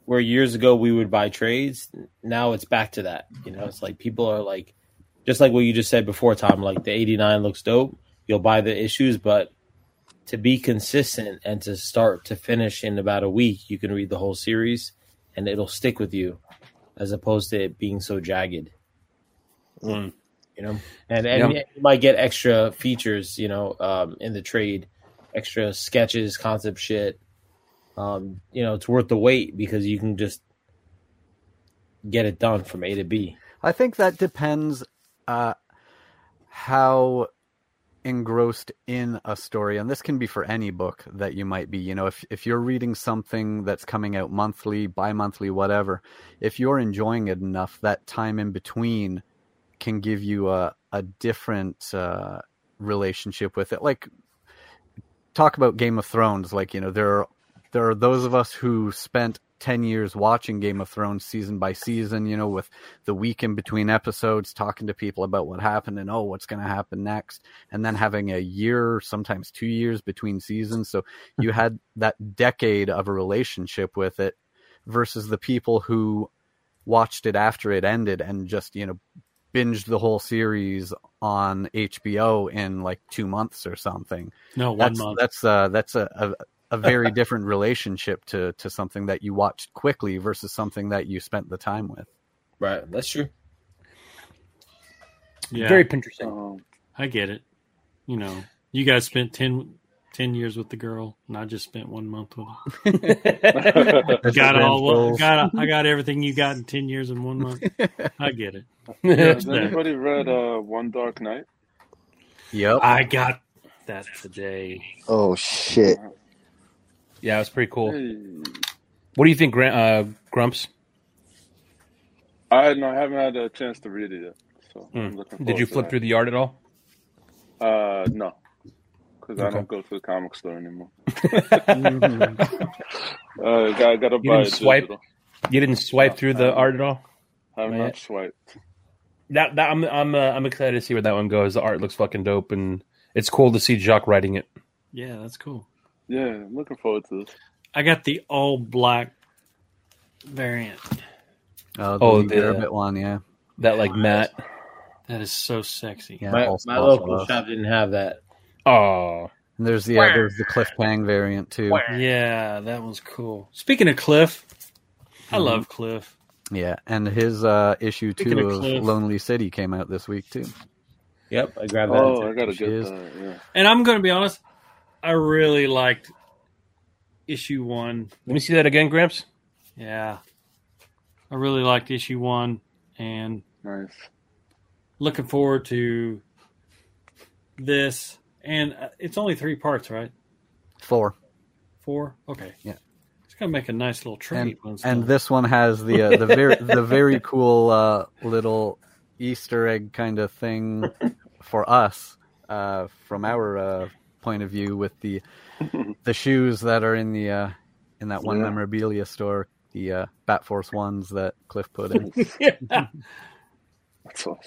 where years ago we would buy trades. Now it's back to that. You know, it's like people are like, just like what you just said before, Tom. Like the '89 looks dope. You'll buy the issues, but to be consistent and to start to finish in about a week, you can read the whole series and it'll stick with you, as opposed to it being so jagged. Mm. You know, and and Yeah. you might get extra features. You know, um, in the trade, extra sketches, concept shit. Um, you know, it's worth the wait because you can just get it done from A to B. I think that depends uh, how engrossed in a story, and this can be for any book that you might be. You know, if if you're reading something that's coming out monthly, bi-monthly, whatever, if you're enjoying it enough, that time in between can give you a a different uh, relationship with it. Like talk about Game of Thrones. Like you know, there are there are those of us who spent 10 years watching Game of Thrones season by season, you know, with the week in between episodes, talking to people about what happened and, oh, what's going to happen next. And then having a year, sometimes two years between seasons. So you had that decade of a relationship with it versus the people who watched it after it ended and just, you know, binged the whole series on HBO in like two months or something. No, one that's, month. That's uh that's a, a a very different relationship to to something that you watched quickly versus something that you spent the time with. Right, that's true. Yeah. Very interesting. Um, I get it. You know, you guys spent 10, 10 years with the girl, and I just spent one month with her. got all, got, I got everything you got in ten years in one month. I get it. Has anybody read uh, One Dark Knight? Yep. I got that today. Oh shit! Yeah, it was pretty cool. What do you think, Gra- uh, Grumps? I no, I haven't had a chance to read it yet. So I'm Mm. looking Did you flip that. through the art at all? Uh, no, because I don't go to the comic store anymore. uh, got got to You buy didn't swipe. digital. You didn't swipe through the art at all. Have Not not yet? swiped. That, that I'm I'm uh, I'm excited to see where that one goes. The art looks fucking dope, and it's cool to see Jock writing it. Yeah, that's cool. Yeah, I'm looking forward to this. I got the all black variant. Oh, the, Oh, Lee the- one, yeah. That like matte. That is so sexy. Yeah, My, my local love. shop didn't have that. Oh, And there's the uh, there's the Cliff Chiang variant too. Yeah, that one's cool. Speaking of Cliff, I love Cliff. Yeah, and his uh, issue Speaking two of of Cliff. Lonely City came out this week too. Yep, I grabbed that. Oh. I got a good. get is. that. Yeah. And I'm going to be honest, I really liked issue one. let me see that again, Gramps. Yeah, I really liked issue one, and Nice. looking forward to this. And uh, it's only three parts, right? Four. Four. Okay. Yeah. It's gonna make a nice little trade. And, and this one has the uh, the very the very cool uh, little Easter egg kind of thing for us uh, from our uh, point of view with the the shoes that are in the uh, in that one Yeah. memorabilia store, the uh, Bat Force ones that Cliff put in. That's awesome.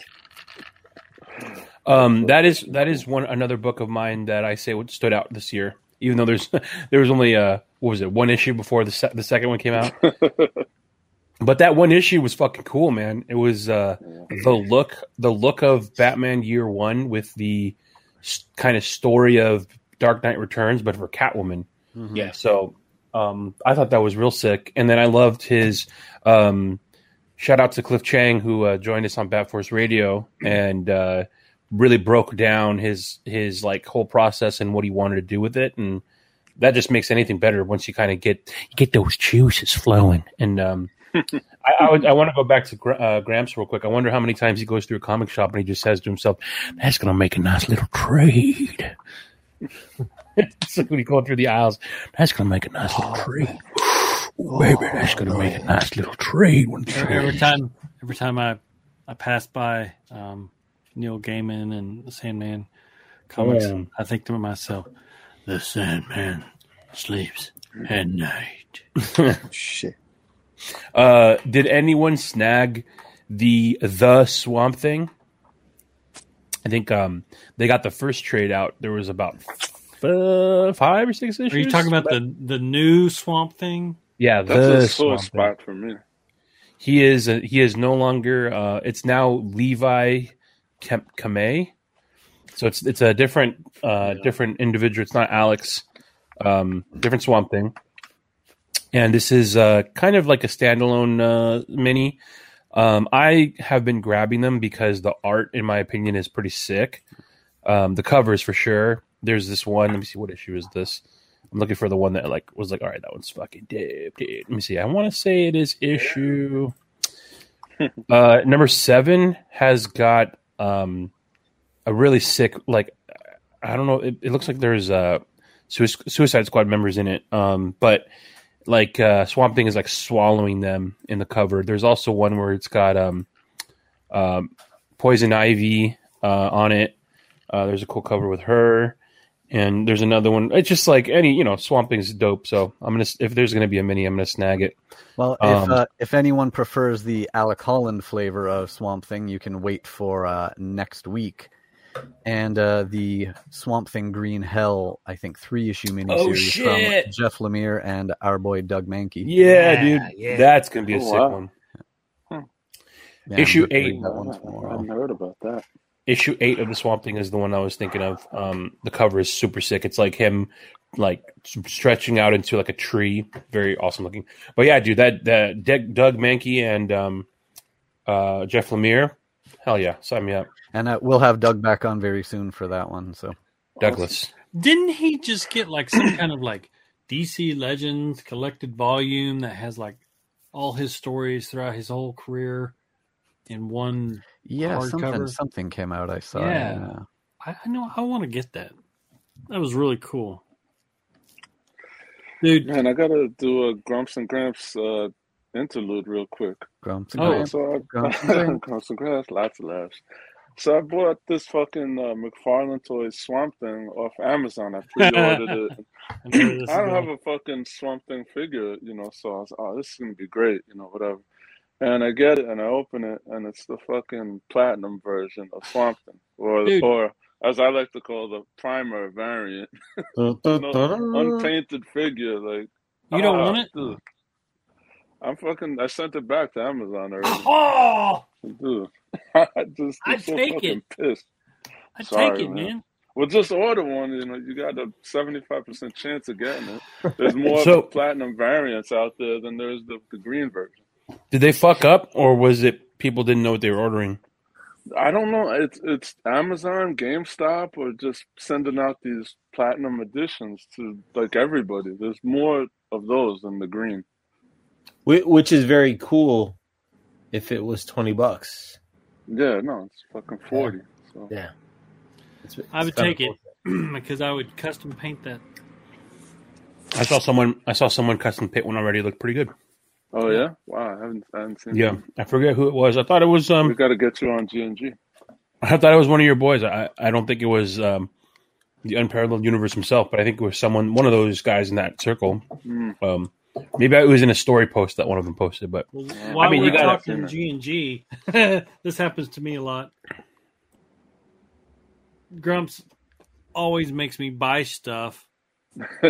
Um, that is that is one another book of mine that I say what stood out this year. Even though there's there was only uh what was it one issue before the se- the second one came out, but that one issue was fucking cool, man. It was uh the look the look of Batman Year One with the s- kind of story of Dark Knight Returns, but for Catwoman. Yeah. So um, I thought that was real sick. And then I loved his um, shout out to Cliff Chiang who uh, joined us on Bat Force Radio and uh, really broke down his his like whole process and what he wanted to do with it. And that just makes anything better once you kind of get get those juices flowing. And um, I, I, would, I want to go back to Gra- uh, Gramps real quick. I wonder how many times he goes through a comic shop and he just says to himself, "That's going to make a nice little trade." it's like when you go through the aisles. That's going to make a nice little trade. Ooh, baby, that's going to make a nice little trade. When every, every time, every time I I pass by um, Neil Gaiman and the Sandman comics, Oh. I think to myself, "The Sandman sleeps at night." Shit. Uh, did anyone snag the the Swamp Thing? I think um, they got the first trade out. There was about uh, five or six issues. Are you talking about the the new Swamp Thing? Yeah, That's the a sore Swamp Thing. spot for me. He is uh, he is no longer. Uh, it's now Levi Kem- Kamei. So it's it's a different uh, different individual. It's not Alex. Um, different Swamp Thing. And this is uh, kind of like a standalone uh, mini. Um, I have been grabbing them because the art, in my opinion, is pretty sick. Um, the covers for sure. There's this one. Let me see what issue is this. I'm looking for the one that like was like, all right, that one's fucking dope, dude. Let me see. I want to say it is issue uh, number seven has got um, a really sick like I don't know. It, it looks like there's uh, Suicide Squad members in it, um, but like uh, Swamp Thing is like swallowing them in the cover. There's also one where it's got um, um, Poison Ivy uh, on it. Uh, there's a cool cover with her and there's another one. It's just like any, you know, Swamp Thing's dope. So I'm gonna if there's gonna be a mini, I'm gonna snag it. Well, um, if uh, if anyone prefers the Alec Holland flavor of Swamp Thing, you can wait for uh, next week. And uh, the Swamp Thing Green Hell, I think three issue miniseries oh, from Jeff Lemire and our boy Doug Mahnke. Yeah, yeah dude, yeah. that's gonna be a oh, sick wow. one. Yeah, issue eight. I haven't heard about that issue eight of the Swamp Thing is the one I was thinking of. Um, the cover is super sick. It's like him like stretching out into like a tree, very awesome looking. But yeah, dude, that that Doug Mahnke and um, uh, Jeff Lemire, hell yeah, sign me up. And uh, we'll have Doug back on very soon for that one. So Douglas, didn't he just get like some kind of like DC Legends collected volume that has like all his stories throughout his whole career in one yeah, something something came out. I saw. Yeah, yeah. I, I know. I want to get that. That was really cool, dude. Man, I gotta do a Grumps and Gramps uh, interlude real quick. Grumps and oh, Gramps. So I, Grumps, and Grumps and Gramps. Lots of laughs. So I bought this fucking uh, McFarlane Toys Swamp Thing off Amazon. I pre-ordered it. I don't have a fucking Swamp Thing figure, you know. So I was, oh, this is gonna be great, you know, whatever. And I get it and I open it and it's the fucking platinum version of Swamp Thing. Or Dude. or as I like to call the primer variant. no, unpainted figure, like You don't want it? Dude. I'm fucking I sent it back to Amazon already. Oh dude. I just i so take fucking it. pissed. I take it, man. man. Well, just order one. You know, you got a seventy-five percent chance of getting it. There's more so, platinum variants out there than there's the, the green version. Did they fuck up, or was it people didn't know what they were ordering? I don't know. It's it's Amazon, GameStop, or just sending out these platinum editions to like everybody. There's more of those than the green, which is very cool. If it was twenty bucks, yeah, no, it's fucking forty. Yeah, so. yeah. It's, it's I would take cool. it because I would custom paint that. I saw someone. I saw someone custom paint one already. It looked pretty good. Oh yeah, wow! I haven't, I haven't seen. Yeah, them. I forget who it was. I thought it was. Um, we got to get you on G and G. I thought it was one of your boys. I I don't think it was um, the Unparalleled Universe himself, but I think it was someone, one of those guys in that circle. Mm. Um, maybe it was in a story post that one of them posted. But well, while I mean, we're you got talking G and G. This happens to me a lot. Grumps always makes me buy stuff.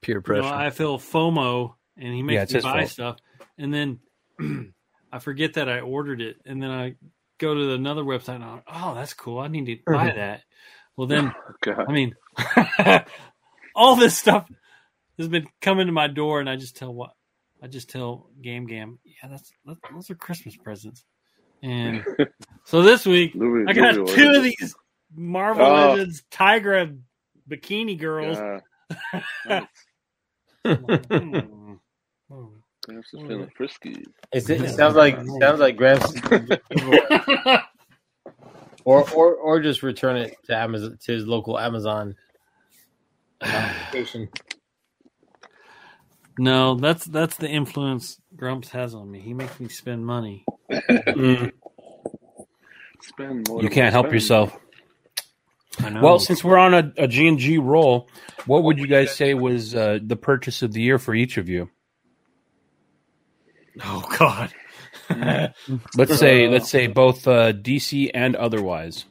Peer pressure. You know, I feel FOMO and he makes yeah, me buy fault. stuff, and then I forget that I ordered it, and then I go to another website and I'm, like, oh, that's cool. I need to buy mm-hmm. that. Well, then, I mean, all this stuff has been coming to my door, and I just tell what I just tell Game Gam, yeah, that's that, those are Christmas presents. And so this week, Louis, I got Louis two of these Marvel oh. Legends Tigra bikini girls. Yeah. Hmm. Gramps is feeling frisky. It, it sounds like sounds like Gramps. or or or just return it to Amazon to his local Amazon application. No, that's that's the influence Grumps has on me. He makes me spend money. mm. Spend more. You can't help spend. yourself. Well, since we're on a, a G&G roll, what would you guys say was uh, the purchase of the year for each of you? Oh God. let's say let's say both uh, DC and otherwise.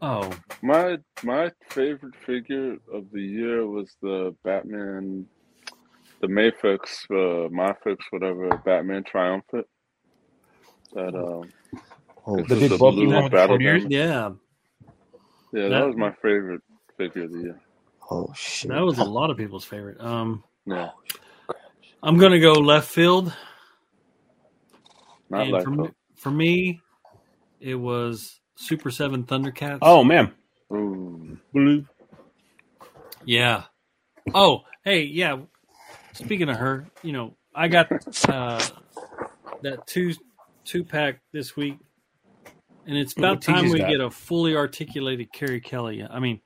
Oh, my my favorite figure of the year was the Batman, the Mafex, uh, Mafex, whatever Batman Triumphant. That um, oh, the big bulky one battle Yeah, yeah, that, that, was my favorite figure of the year. Oh shit, that was a lot of people's favorite. Um, yeah, I'm gonna go left field. Not and like for, me, for me, it was Super Seven Thundercats. Oh man, Ooh. Blue. Yeah. Oh, hey, yeah. Speaking of her, you know, I got uh, that two two pack this week, and it's about What time we that? get a fully articulated Carrie Kelly. I mean,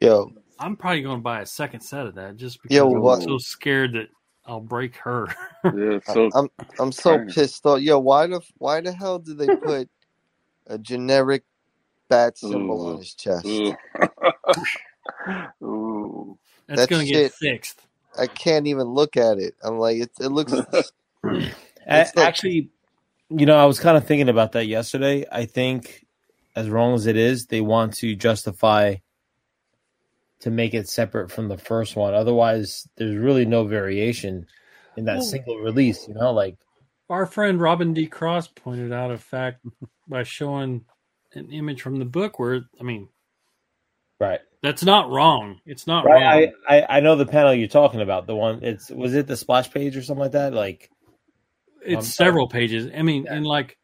Yo, I'm probably going to buy a second set of that just because Yo, I'm what- so scared that I'll break her. Yeah, so I'm I'm so tiny. pissed off. Yo, why the why the hell did they put a generic bat symbol Ooh. on his chest? Ooh. Ooh. That's That going to shit- get fixed. I can't even look at it. I'm like, it, it looks. It's like- actually, you know, I was kind of thinking about that yesterday. I think, as wrong as it is, they want to justify to make it separate from the first one. Otherwise, there's really no variation in that Well- single release. You know, like Our friend Robin D. Cross pointed out a fact by showing an image from the book where, I mean, right. that's not wrong. It's not wrong. Right, I, I I know the panel you're talking about. The one it's was it the splash page or something like that? Like it's I'm several pages. I mean, in like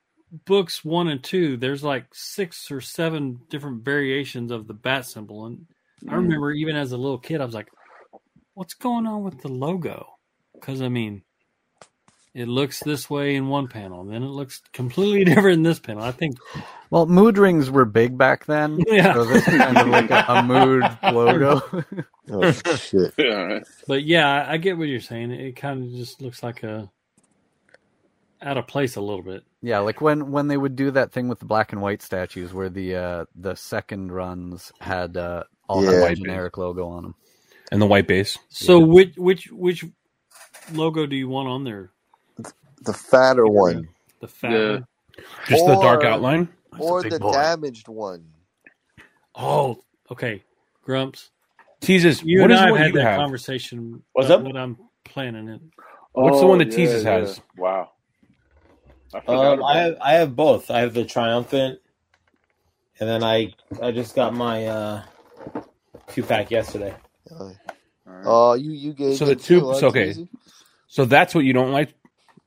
books one and two, there's like six or seven different variations of the bat symbol. And I Mm. remember even as a little kid, I was like, what's going on with the logo? Because, I mean, it looks this way in one panel, and then it looks completely different in this panel. I think, Well, mood rings were big back then. Yeah. So this is kind of like a, a mood logo. oh shit! Yeah, right. but yeah, I, I get what you're saying. It kind of just looks like a out of place a little bit. yeah, like when when they would do that thing with the black and white statues, where the uh, the second runs had uh, all Yeah. had the White generic logo on them. and the white base. So, which which which logo do you want on there? The fatter one, The fat Yeah. one? Just the dark Or- outline. or the boy. damaged one. Oh, okay. Grumps. Teases. You what and is I've had you that have? conversation. What's up? What I'm planning it. What's the one that Oh, Teases yeah, has? yeah. Wow. I um, I have I have both. I have the triumphant, and then I I just got my uh two pack yesterday. Uh, Oh, you you gave So the it two- so okay. Teasy? So that's what you don't like.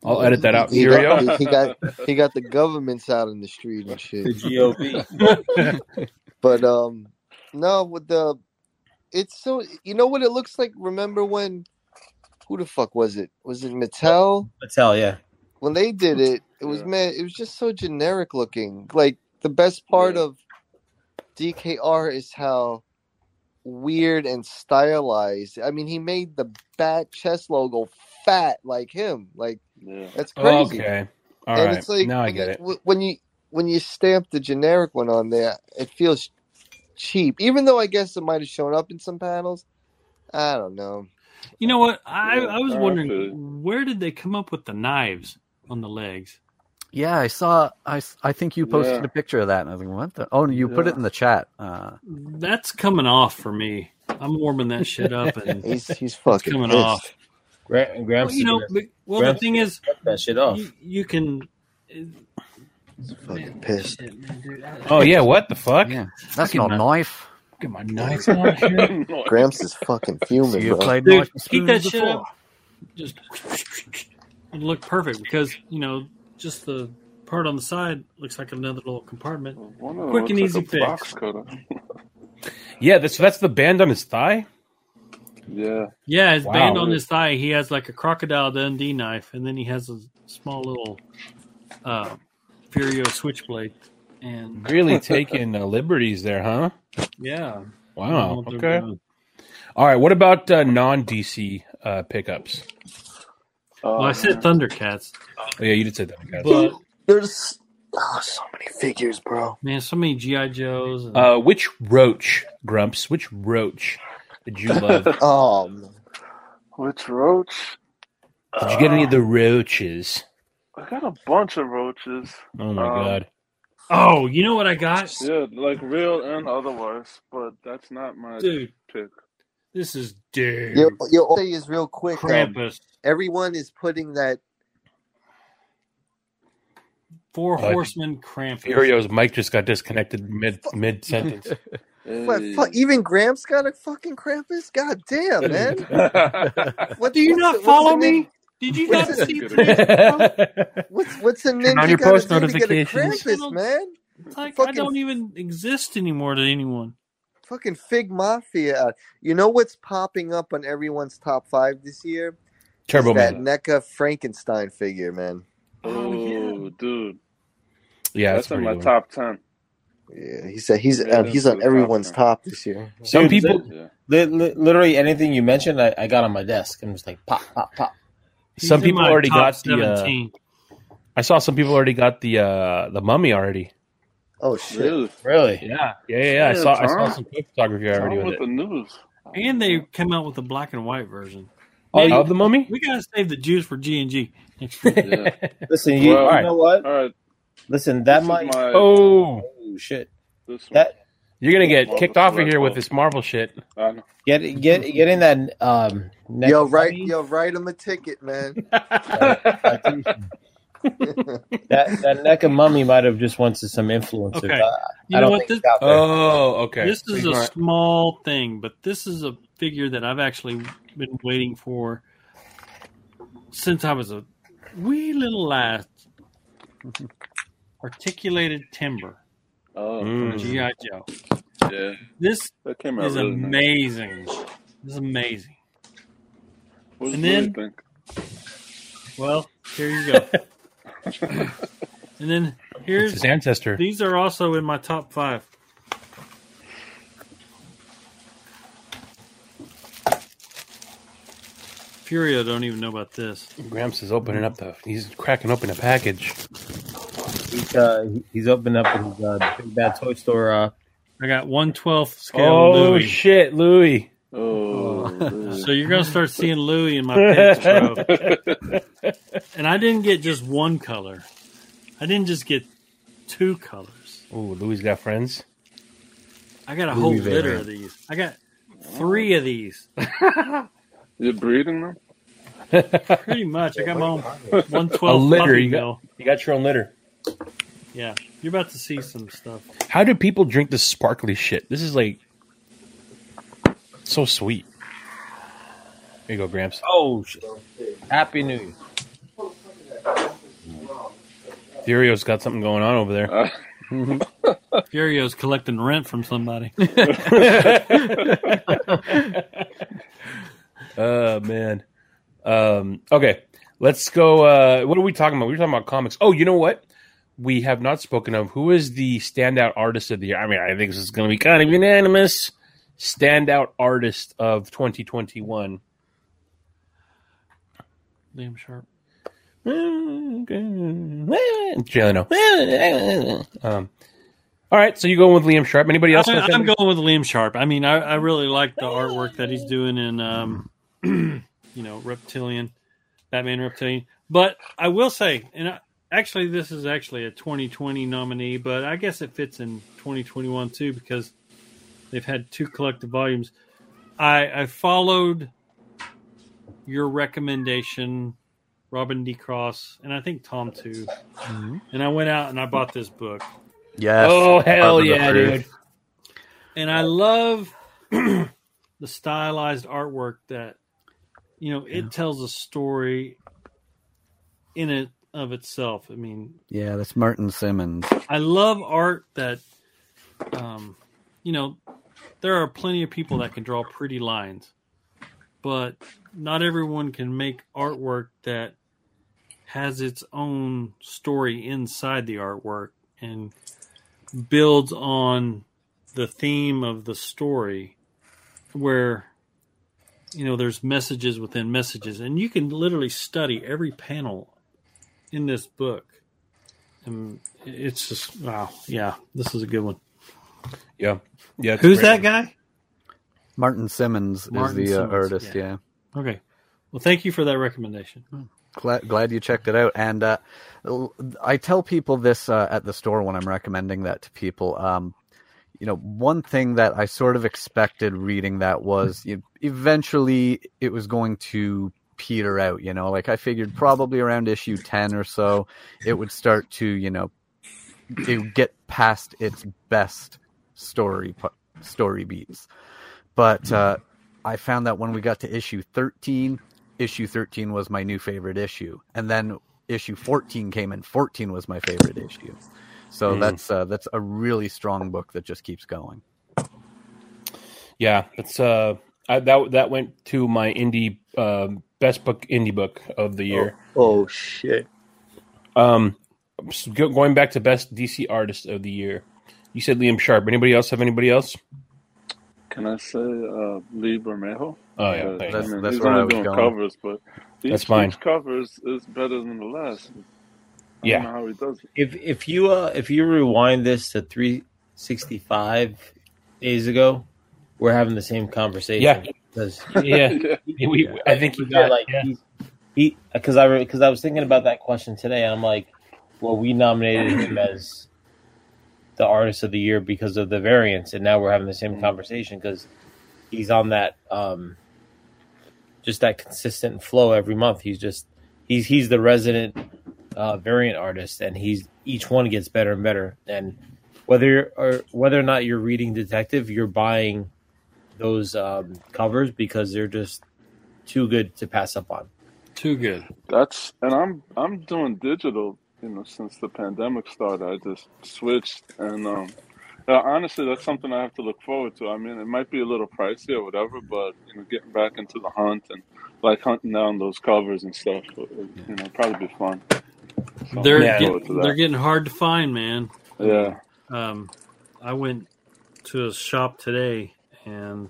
I'll edit that out. He Furio. got, he got he got the governments out in the street and shit. The. GOP. But um, no, with the it's so you know what it looks like. Remember when? Who the fuck was it? Was it Mattel? Mattel, yeah. When they did it, it was Yeah. man. It was just so generic looking. Like the best part Yeah. of DKR is how weird and stylized. I mean, he made the bat chest logo fat like him. Like Yeah. that's crazy. Okay. All and right. it's like now I get it. when you when you stamp the generic one on there, it feels cheap. Even though I guess it might have shown up in some panels. I don't know. You know what? I, Yeah, I was I wondering where did they come up with the knives on the legs? Yeah, I saw. I, I think you posted Yeah. a picture of that, and I was like, "What the?" Oh, you put it in the chat. Uh, That's coming off for me. I'm warming that shit up, and He's he's it's fucking coming pissed. off. Gra- Well, you know, is but- well, the thing is, that shit off. you, you can. He's fucking pissed. Shit, man, dude. I- Oh yeah. What the fuck? yeah, that's Fucking not a knife. Get my knife on here. Gramps is fucking fuming, You bro. played Dude, knife keep that spoons shit up. Just it look perfect because you know just the part on the side looks like another little compartment. One of them Quick and easy like fix. Yeah. That's that's the band on his thigh. Yeah. Yeah, his Wow. band on his thigh, he has like a crocodile Dundee knife, and then he has a small little uh, Furio switchblade. And Really taking uh, liberties there, huh? yeah, I don't know Wow. Okay. All right. What about uh, non DC uh, pickups? Well, I Um, said Thundercats, Oh yeah, you did say that. guys. but There's oh, so many figures, bro. man, so many GI Joes. And, Uh, which roach, Grumps? Which roach did you love? did Oh. Which roach? Did you get any of the roaches? I got a bunch of roaches. Oh my Um, god. oh, you know what I got, Yeah, like real and otherwise, but that's not my dude? pick. This is dude. Your your say is real quick. um, Krampus, everyone is putting that. Four Uh, Horsemen, Krampus. Furio's mic just got disconnected mid mid sentence. What, fu- even Gramps got a fucking Krampus. God damn, man. What Do you not the- follow me? Did you not What's see it- What's what's a ninja on your gotta post do to get a notifications. Krampus, man? It's like I don't even exist anymore to anyone. Fucking Fig Mafia. You know what's popping up on everyone's top five this year? Turbo Is that Man. NECA Frankenstein figure, man. Oh, oh dude. Yeah, that's, that's in my good. top ten. Yeah, he said he's uh, he's on everyone's top this year. Some Dude, people. li- li- li- literally anything you mentioned, I, I got on my desk. I'm just like pop, pop, pop. Some He's in people already top got the. Uh, I saw some people already got the uh the mummy already. Oh shit! Really? Really? Yeah, yeah, yeah. yeah. I saw I saw some photography already with with it. the news. And they came out with a black and white version. Oh, Man, of the mummy? We gotta save the Jews for G and G next week. Yeah. Listen, you, Well, you know what? All right. Listen, that This might. my- Oh, Oh shit! This one. That you're gonna get Marvel kicked off of Select here with this Marvel shit. I know. get get getting that um. neck Yo, of write money, yo, write him a ticket, man. that that neck of mummy might have just wanted some influencers. Okay. I, You I know don't what? think This, it's out there. oh, okay. this is He's a not- small thing, but this is a figure that I've actually been waiting for since I was a wee little lad. Articulated timber Oh, Mm. GI Joe. yeah. This That came out is really nice. amazing. This is amazing. What And then- think? Well, here you go. and then It's here's his ancestor. these are also in my top five. Furio don't even know about this. Gramps is opening up the. He's cracking open a package. He's, uh, he's opened up his uh, big bad toy store. Uh, I got one twelfth scale Oh Louis. shit, Louis! Oh, Louis. So you're gonna start seeing Louis in my picks, bro. and I didn't get just one color. I didn't just get two colors. Oh, Louis got friends. I got a whole litter of these. I got three of these. You're breeding them? Pretty much. I got my own one A litter. puppy You got, you got your own litter. Yeah, you're about to see some stuff. How do people drink this sparkly shit? This is like so sweet. There you go, Gramps. oh, shit. Happy New Year! Furio's got something going on over there. Uh, Furio's collecting rent from somebody. Oh man. Um, okay, let's go. Uh, what are we talking about? We were talking about comics. Oh, you know what? We have not spoken of who is the standout artist of the year. I mean, I think this is going to be kind of unanimous. Standout artist of 2021. Liam Sharp. Jeleno. Um, all right, so you going with Liam Sharp? Anybody else? I, I'm something? going with Liam Sharp. I mean, I, I really like the artwork that he's doing in, um, you know, Reptilian, Batman Reptilian. But I will say, and I, actually, this is actually a 2020 nominee, but I guess it fits in 2021 too because they've had two collective volumes. I, I followed your recommendation, Robin D. Cross, and I think Tom too. Mm-hmm. And I went out and I bought this book. Yes. Oh hell yeah, Truth. dude! and I love the stylized artwork that you know it tells a story in it of itself. I mean, Yeah, that's Martin Simmons. I love art that um you know there are plenty of people that can draw pretty lines, but not everyone can make artwork that has its own story inside the artwork and builds on the theme of the story where you know there's messages within messages and you can literally study every panel in this book and it's just wow yeah this is a good one Yeah, yeah. it's who's great. that guy Martin Simmons Martin is the uh, Simmons, artist. yeah. Yeah. okay well thank you for that recommendation Glad, glad you checked it out. And uh, l- I tell people this uh, at the store when I'm recommending that to people. Um, you know, one thing that I sort of expected reading that was you eventually it was going to peter out. You know, like I figured probably around issue ten or so, it would start to you know, it would get past its best story story beats. But uh, I found that when we got to issue thirteen, issue 13 was my new favorite issue, and then issue 14 came and 14 was my favorite issue. So mm. that's uh, that's a really strong book that just keeps going. Yeah, it's uh I, that that went to my indie uh, best book indie book of the year. Oh, oh shit. Um, going back to best DC artist of the year. You said Liam Sharp. Anybody else have anybody else? Can I say uh, Lee Bermejo? Oh yeah, that's, I mean, that's he's only doing going. covers, but each, that's fine. Each cover is, is better than the last. I yeah, how he does it. If if you uh, if you rewind this to three sixty five days ago, we're having the same conversation. Yeah, because yeah, we, I think he got like yeah. he because I because I was thinking about that question today, and I'm like, well, we nominated him as the artist of the year because of the variance, and now we're having the same mm. conversation because he's on that um just that consistent flow every month. He's just he's he's the resident uh, variant artist, and he's each one gets better and better. And whether or whether or not you're reading detective, you're buying those um, covers because they're just too good to pass up on. Too good. That's and I'm I'm doing digital. You know, since the pandemic started, I just switched, and um, yeah, honestly, that's something I have to look forward to. I mean, it might be a little pricey or whatever, but you know, getting back into the hunt and like hunting down those covers and stuff, you know, probably be fun. So they're getting, they're getting hard to find, man. Yeah. Um, I went to a shop today and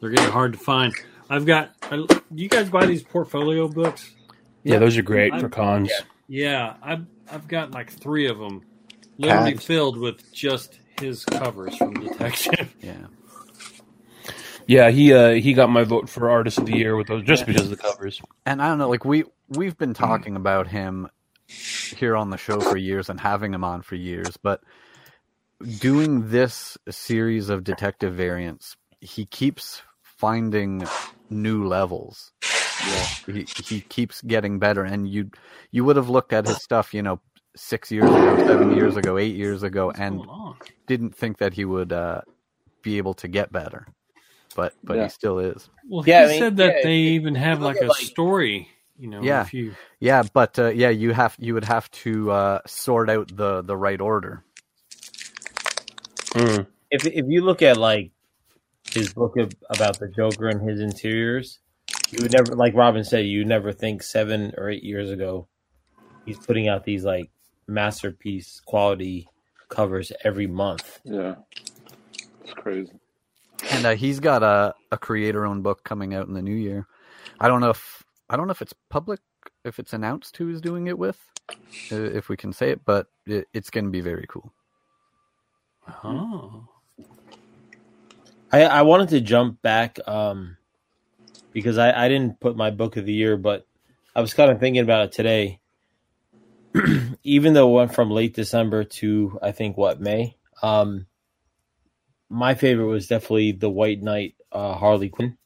they're getting hard to find. I've got. I, you guys buy these portfolio books? Yeah, those are great I've, for cons. Yeah, I've I've got like three of them, literally filled with just his covers from Detective. Yeah. Yeah, he uh, he got my vote for artist of the year with those just yeah. because of the covers. And I don't know, like we we've been talking about him here on the show for years and having him on for years, but doing this series of detective variants, he keeps finding new levels. Yeah, he he keeps getting better, and you you would have looked at his stuff, you know, six years ago, seven years ago, eight years ago, What's and didn't think that he would uh, be able to get better, but but yeah. he still is. Well, he yeah, I mean, said that yeah, they even have like a like, story. You know, yeah, you... yeah, but uh, yeah, you have you would have to uh, sort out the the right order. Mm. If if you look at like his book of, about the Joker and his interiors, you would never, like Robin said, you never think seven or eight years ago, he's putting out these like masterpiece quality covers every month. Yeah, it's crazy. And uh, he's got a a creator owned book coming out in the new year. I don't know if I don't know if it's public, if it's announced who he's doing it with, if we can say it, but it, it's going to be very cool. Oh. I, I wanted to jump back um, because I, I didn't put my book of the year, but I was kind of thinking about it today. Even though it went from late December to I think what May, um, my favorite was definitely the White Knight uh, Harley Quinn.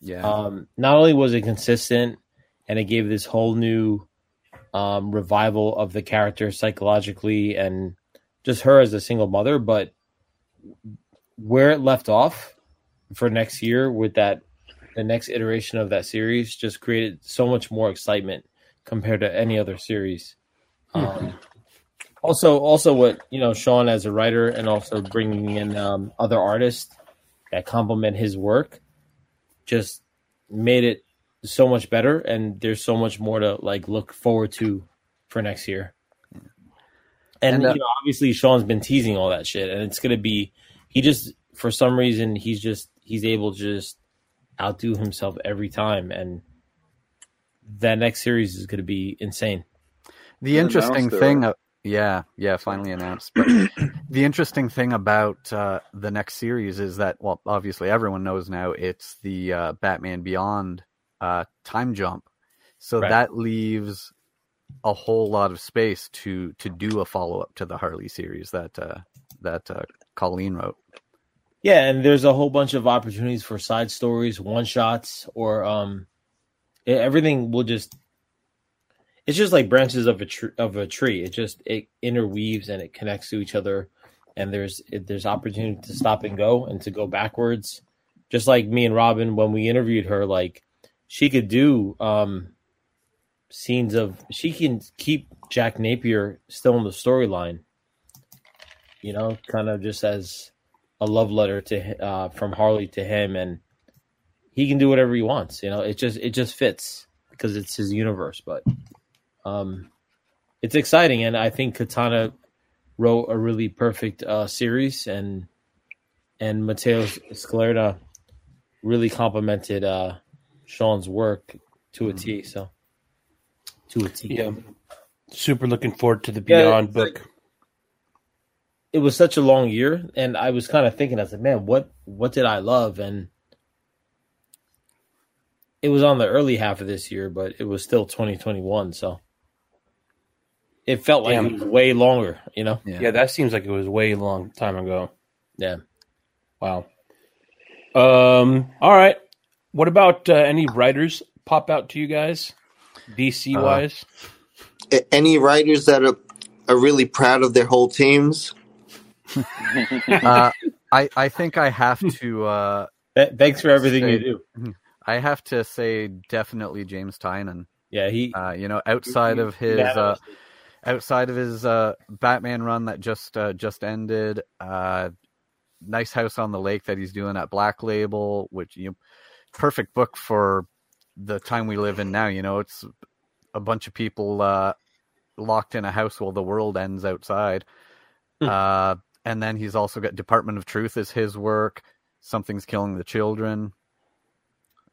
Yeah. Um, not only was it consistent, and it gave this whole new um, revival of the character psychologically and just her as a single mother, but where it left off for next year with that the next iteration of that series just created so much more excitement compared to any other series. Um, also, also what you know, Sean as a writer and also bringing in um, other artists that complement his work, just made it so much better. And there's so much more to like look forward to for next year. And, and uh, you know, obviously Sean's been teasing all that shit, and it's gonna be he just for some reason he's just he's able to just outdo himself every time, and that next series is gonna be insane. The interesting thing, uh, yeah, yeah, finally announced. But the interesting thing about uh, the next series is that, well, obviously everyone knows now it's the uh, Batman Beyond uh, time jump, so right. that leaves a whole lot of space to to do a follow up to the Harley series that uh, that uh, Colleen wrote. Yeah, and there's a whole bunch of opportunities for side stories, one shots, or um, everything will just. It's just like branches of a tr- of a tree. It just it interweaves and it connects to each other, and there's it, there's opportunity to stop and go and to go backwards. Just like me and Robin when we interviewed her, like she could do um, scenes of she can keep Jack Napier still in the storyline. You know, kind of just as a love letter to uh, from Harley to him, and he can do whatever he wants. You know, it just it just fits because it's his universe. But um, it's exciting, and I think Katana wrote a really perfect uh, series, and and Matteo Scalera really complimented uh, Sean's work to a T. So to a T. Yeah, super looking forward to the Beyond Yeah, book. like- It was such a long year, and I was kind of thinking, I was like, man, what what did I love? And it was on the early half of this year, but it was still 2021, so it felt like Damn. it was way longer. You know? Yeah. that seems like it was way long time ago. Yeah. Wow. Um. All right. What about uh, any writers pop out to you guys, DC wise? A- Any writers that are are really proud of their whole teams? uh, I I think I have to. Uh, thanks for everything you do. I have to say, definitely James Tynion. Yeah, he. Uh, you know, outside of his, uh, outside of his uh, Batman run that just uh, just ended, uh, nice house on the lake that he's doing at Black Label, which you know, perfect book for the time we live in now. You know, it's a bunch of people uh, locked in a house while the world ends outside. Uh, and then he's also got Department of Truth is his work. Something's killing the children.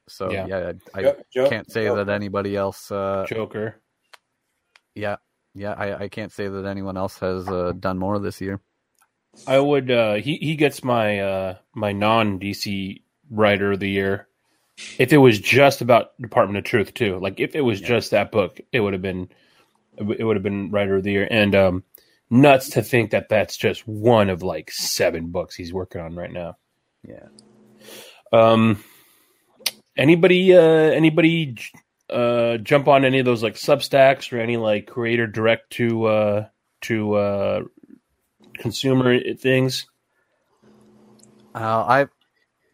So Yeah. yeah, I, I Jo- Jo- can't say Joker. that anybody else. Uh, Joker. Yeah, yeah, I, I can't say that anyone else has uh, done more this year. I would. Uh, he he gets my uh, my non DC writer of the year. If it was just about Department of Truth too, like if it was just that book, it would have been it would have been writer of the year. And um, nuts to think that that's just one of like seven books he's working on right now. Yeah. Um. Anybody? Uh. Anybody? Uh. Jump on any of those like Substacks or any like creator direct to uh to uh consumer things. Uh, I've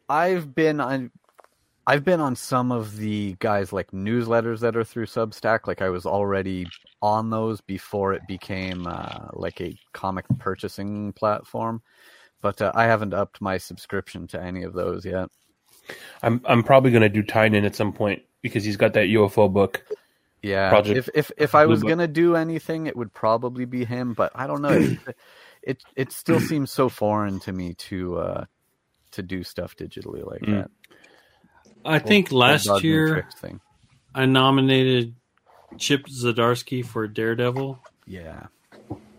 I've been on I've been on some of the guys like newsletters that are through Substack. Like I was already on those before it became uh, like a comic purchasing platform, but uh, I haven't upped my subscription to any of those yet. I'm I'm probably gonna do Tynion at some point because he's got that UFO book. Yeah, Project if if if I was Book. gonna do anything, it would probably be him. But I don't know. It it, it still seems so foreign to me to uh, to do stuff digitally like Mm. that. I think last year. I nominated Chip Zdarsky for Daredevil, Yeah,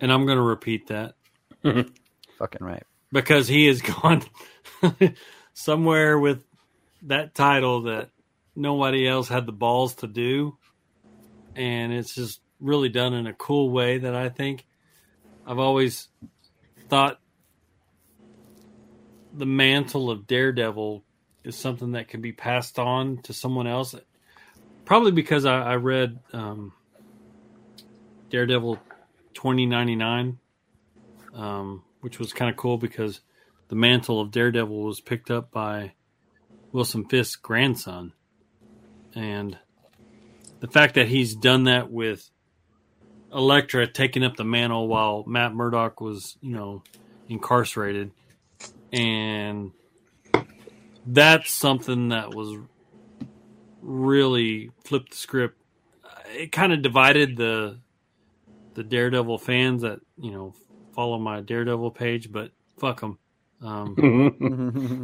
and I'm going to repeat that. Fucking right. because he has gone somewhere with that title that nobody else had the balls to do, and it's just really done in a cool way that I think. I've always thought the mantle of Daredevil is something that can be passed on to someone else. Probably because I, I read um, Daredevil twenty ninety nine, um, which was kind of cool because the mantle of Daredevil was picked up by Wilson Fisk's grandson, and the fact that he's done that with Elektra taking up the mantle while Matt Murdock was, you know, incarcerated, and that's something that was really flipped the script. It kind of divided the the Daredevil fans that you know follow my Daredevil page, but fuck them. Um,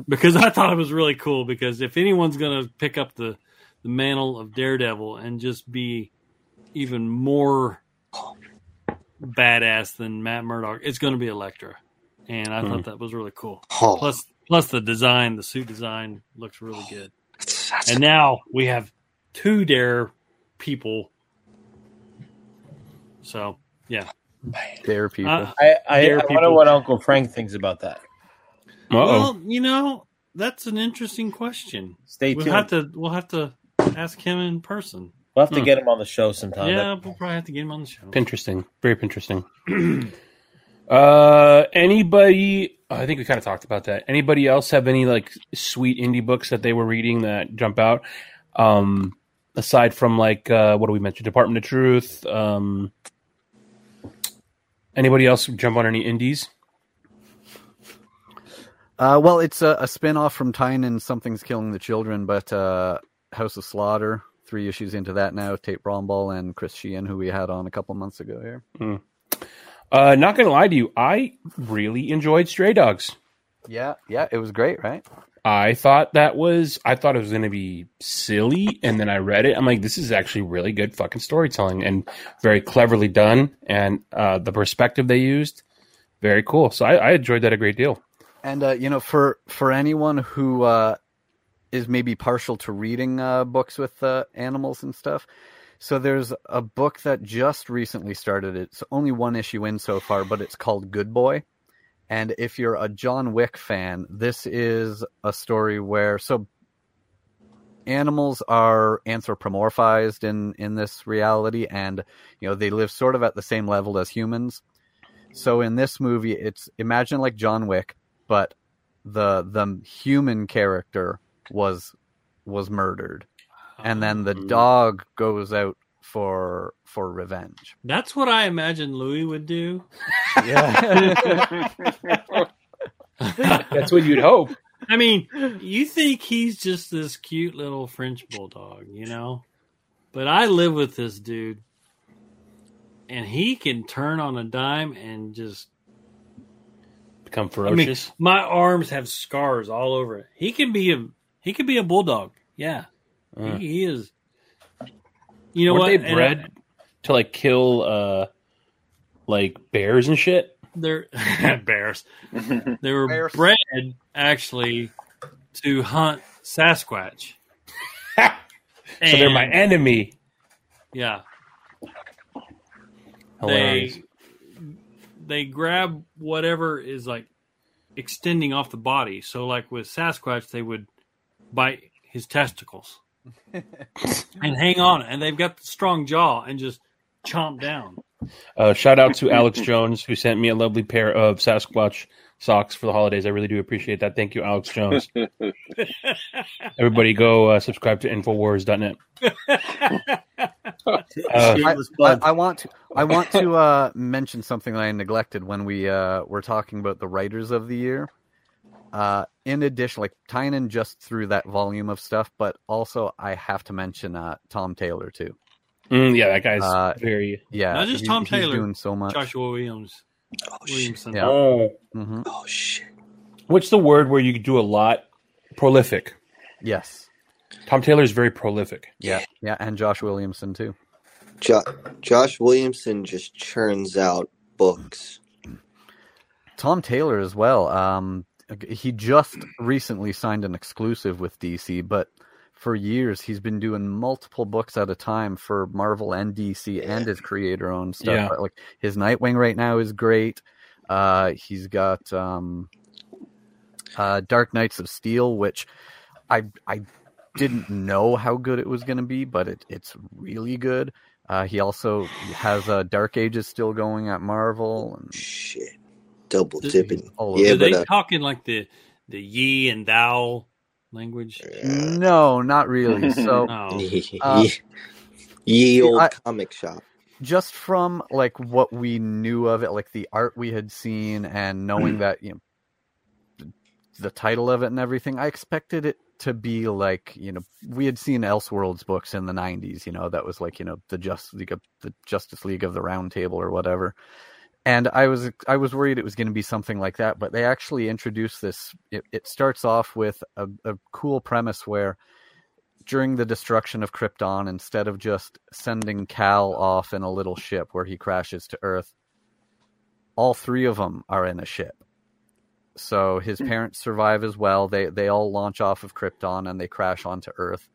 because I thought it was really cool. Because if anyone's gonna pick up the the mantle of Daredevil and just be even more badass than Matt Murdock, it's going to be Elektra, and I Hmm. thought that was really cool. Oh. Plus, plus the design, the suit design looks really good. And now we have two Dare people. So yeah, Dare people. Uh, I I, Dare I wonder people. what Uncle Frank thinks about that. Well, you know, that's an interesting question. Stay we'll have to we'll have to ask him in person. We'll have to Hmm. get him on the show sometime. yeah, That- we'll probably have to get him on the show. Interesting. Very interesting. uh, anybody? I think we kind of talked about that. Anybody else have any like sweet indie books that they were reading that jump out? Um, aside from like uh, what do we mention? Department of Truth. Um, anybody else jump on any indies? Uh, well, it's a, a spin off from Tynion Something's Killing the Children, but uh, House of Slaughter, three issues into that now. Tate Brombal and Chris Shehan, who we had on a couple months ago here. Mm. Uh, not gonna lie to you, I really enjoyed Stray Dogs. Yeah, yeah, it was great, right? I thought that was I thought it was gonna be silly, and then I read it. I'm like, this is actually really good fucking storytelling and very cleverly done, and uh, the perspective they used, very cool. So I, I enjoyed that a great deal. And uh, you know, for for anyone who uh, is maybe partial to reading uh, books with uh, animals and stuff, so there's a book that just recently started. It's only one issue in so far, but it's called Good Boy. And if you're a John Wick fan, this is a story where so animals are anthropomorphized in in this reality and you know they live sort of at the same level as humans. So in this movie it's imagine like John Wick, but the the human character was was murdered and then the Oh. dog goes out for for revenge. That's what I imagine Louis would do. Yeah. That's what you'd hope. I mean, you think he's just this cute little French bulldog, you know? But I live with this dude, and he can turn on a dime and just become I mean, ferocious. my arms have scars all over it. He can be a he can be a bulldog. Yeah, Uh. he, he is. You know Weren't what? they And bred to like kill uh like bears and shit? They're bears. They were Bears. bred actually to hunt Sasquatch. So they're my enemy. Yeah. Hilarious. They they grab whatever is like extending off the body. So like with Sasquatch, they would bite his testicles and hang on, and they've got the strong jaw and just chomp down. Uh, shout out to Alex Jones who sent me a lovely pair of Sasquatch socks for the holidays. I really do appreciate that. Thank you, Alex Jones. Everybody go uh, subscribe to Infowars.net. Uh, I, I, I want to I want to uh, mention something that I neglected when we uh, were talking about the writers of the year. Uh, in addition, like Tynion just threw that volume of stuff, but also I have to mention uh, Tom Taylor too. Mm, yeah, that guy's Uh, very yeah, Not just he- Tom he's Taylor, doing so much. Joshua Williams, Williamson. Yeah. Oh. Mhm. Oh shit. What's the word where you do a lot? Prolific. Yes. Tom Taylor is very prolific. Yeah, yeah, and Josh Williamson too. Jo- Josh Williamson just churns out books. Tom Taylor as well. Um, he just recently signed an exclusive with DC, but for years he's been doing multiple books at a time for Marvel and DC and his creator-owned stuff. Yeah. But, Like his Nightwing right now is great. Uh, he's got um, uh, Dark Knights of Steel, which I I didn't know how good it was going to be, but it, it's really good. Uh, he also has uh, Dark Ages still going at Marvel. And Shit. Double Did- dipping. all Yeah, Do but they uh, talk in like the the ye and thou language? No, not really. So Oh. Uh, ye, ye old I- comic shop. just from like what we knew of it, like the art we had seen, and knowing that you know th- the title of it and everything, I expected it to be like you know we had seen Elseworlds books in the '90s. You know that was like you know the Just League of the Justice League of the Round Table or whatever. And I was I was worried it was going to be something like that, but they actually introduced this. It, it starts off with a, a cool premise where during the destruction of Krypton, instead of just sending Kal off in a little ship where he crashes to Earth, all three of them are in a ship. So his hmm. parents survive as well. They they all launch off of Krypton and they crash onto Earth,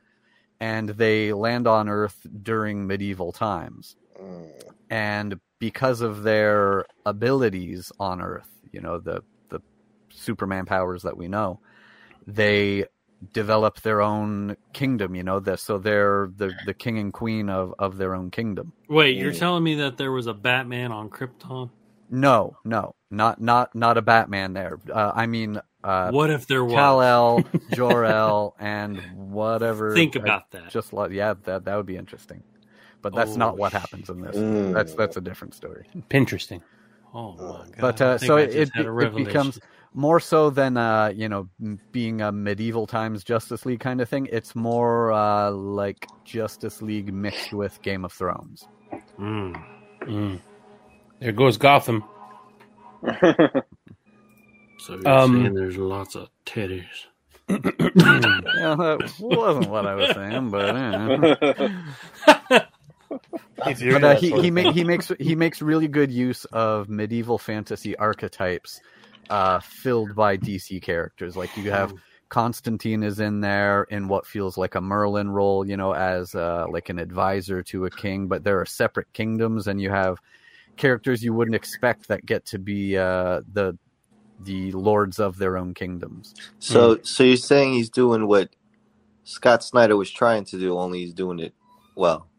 and they land on Earth during medieval times. Mm. And because of their abilities on Earth, you know the the Superman powers that we know, they develop their own kingdom. You know, the, so they're the the king and queen of of their own kingdom. Wait, you're telling me that there was a Batman on Krypton? No, no, not not not a Batman there. Uh, I mean, uh, What if there was? Kal El, Jor El, and whatever. Think I about that. Just like yeah, that that would be interesting. But that's Oh, not what happens in this. Mm. That's that's a different story. Interesting. Oh my god! But uh, so it, it, it becomes more so than uh, you know being a medieval times Justice League kind of thing. It's more uh, like Justice League mixed with Game of Thrones. Mm. Mm. There goes Gotham. So you're Um, saying there's lots of titties. yeah, that wasn't what I was saying, but. But uh, he he, ma- he makes he makes really good use of medieval fantasy archetypes, uh, filled by DC characters. Like you have Constantine is in there in what feels like a Merlin role, you know, as uh, like an advisor to a king. But there are separate kingdoms, and you have characters you wouldn't expect that get to be uh, the the lords of their own kingdoms. So, so you're saying he's doing what Scott Snyder was trying to do, only he's doing it well.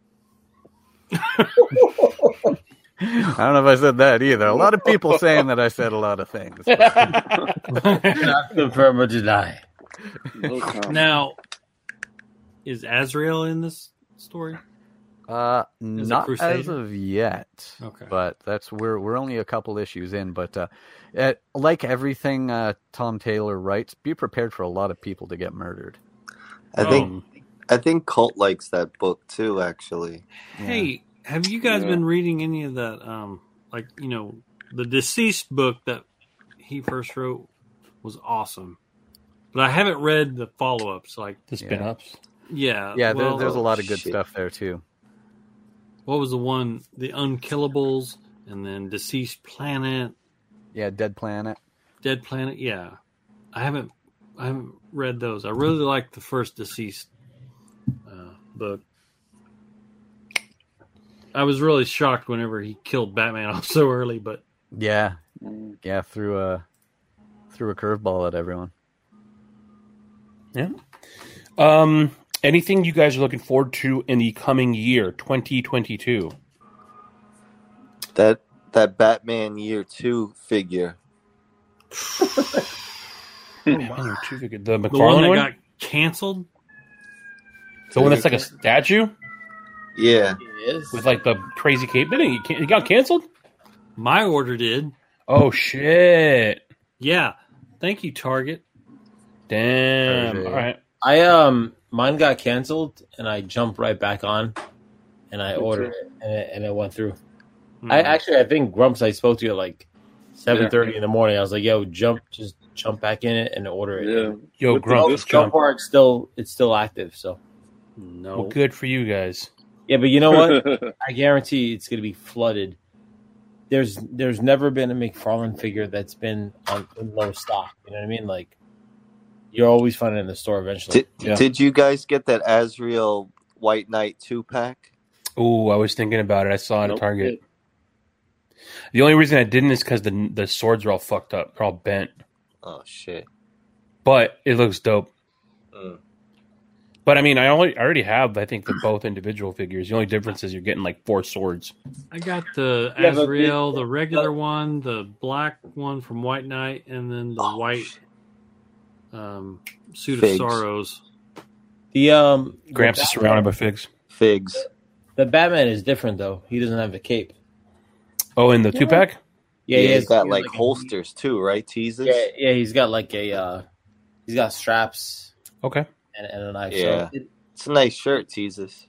I don't know if I said that either. A lot of people saying that I said a lot of things. Not confirm or deny. Now, is Azrael in this story? Uh, Is it not as of yet. Okay. but that's we're we're only a couple issues in. But uh, it, like everything uh, Tom Taylor writes, be prepared for a lot of people to get murdered. I think, I think Colt likes that book too. Actually, Hey, have you guys Yeah. been reading any of that? Um, like you know, the deceased book that he first wrote was awesome, but I haven't read the follow ups. Like The spin-ups. Yeah, Yeah, there, well, there's a lot of good shit. stuff there too. What was the one? The Unkillables, and then Deceased Planet, Yeah, Dead Planet. Dead Planet. Yeah, I haven't I haven't read those. I really like the first Deceased uh, book. I was really shocked whenever he killed Batman off so early, but Yeah, yeah, threw a threw a curveball at everyone. Yeah. Um, anything you guys are looking forward to in the coming year, 2022? that that Batman Year Two figure. Batman Year Two figure. The the one that one? got canceled. The one that's like a statue Yeah, with like the crazy cape. Didn't he? He got canceled? My order did. Oh, shit. Yeah. Thank you, Target. Damn. Okay. All right. I um mine got canceled and I jumped right back on and I ordered it and it, and it went through. I Mhm. actually I think Grumps I spoke to you at like seven thirty in the morning. I was like, "Yo, jump, just jump back in it and order it." Yeah. Yo, With the Grump. discount. So still it's still active. So no. Well, good for you guys. yeah, but you know what? I guarantee it's going to be flooded. There's there's never been a McFarlane figure that's been on in low stock. You know what I mean? Like you're always finding it in the store eventually. did, Yeah. did you guys get that Azrael White Knight two pack? Oh, I was thinking about it. I saw it at Target. The only reason I didn't is because the the swords are all fucked up. They're all bent. Oh shit! But it looks dope. Mm. But I mean, I only I already have I think the both individual figures. The only difference is you're getting like four swords. I got the Yeah, Azrael, the- the regular one, the black one from White Knight, and then the Oh, white um, suit Figs. of sorrows. The um the Gramps is surrounded by figs. Figs. The Batman is different though. He doesn't have a cape. Oh, in the two pack. Yeah, Yeah, he has got he has like a- holsters too, right? Teases. Yeah, yeah, he's got like a uh he's got straps Okay. And, and a knife. Yeah. So it, It's a nice shirt, teasers.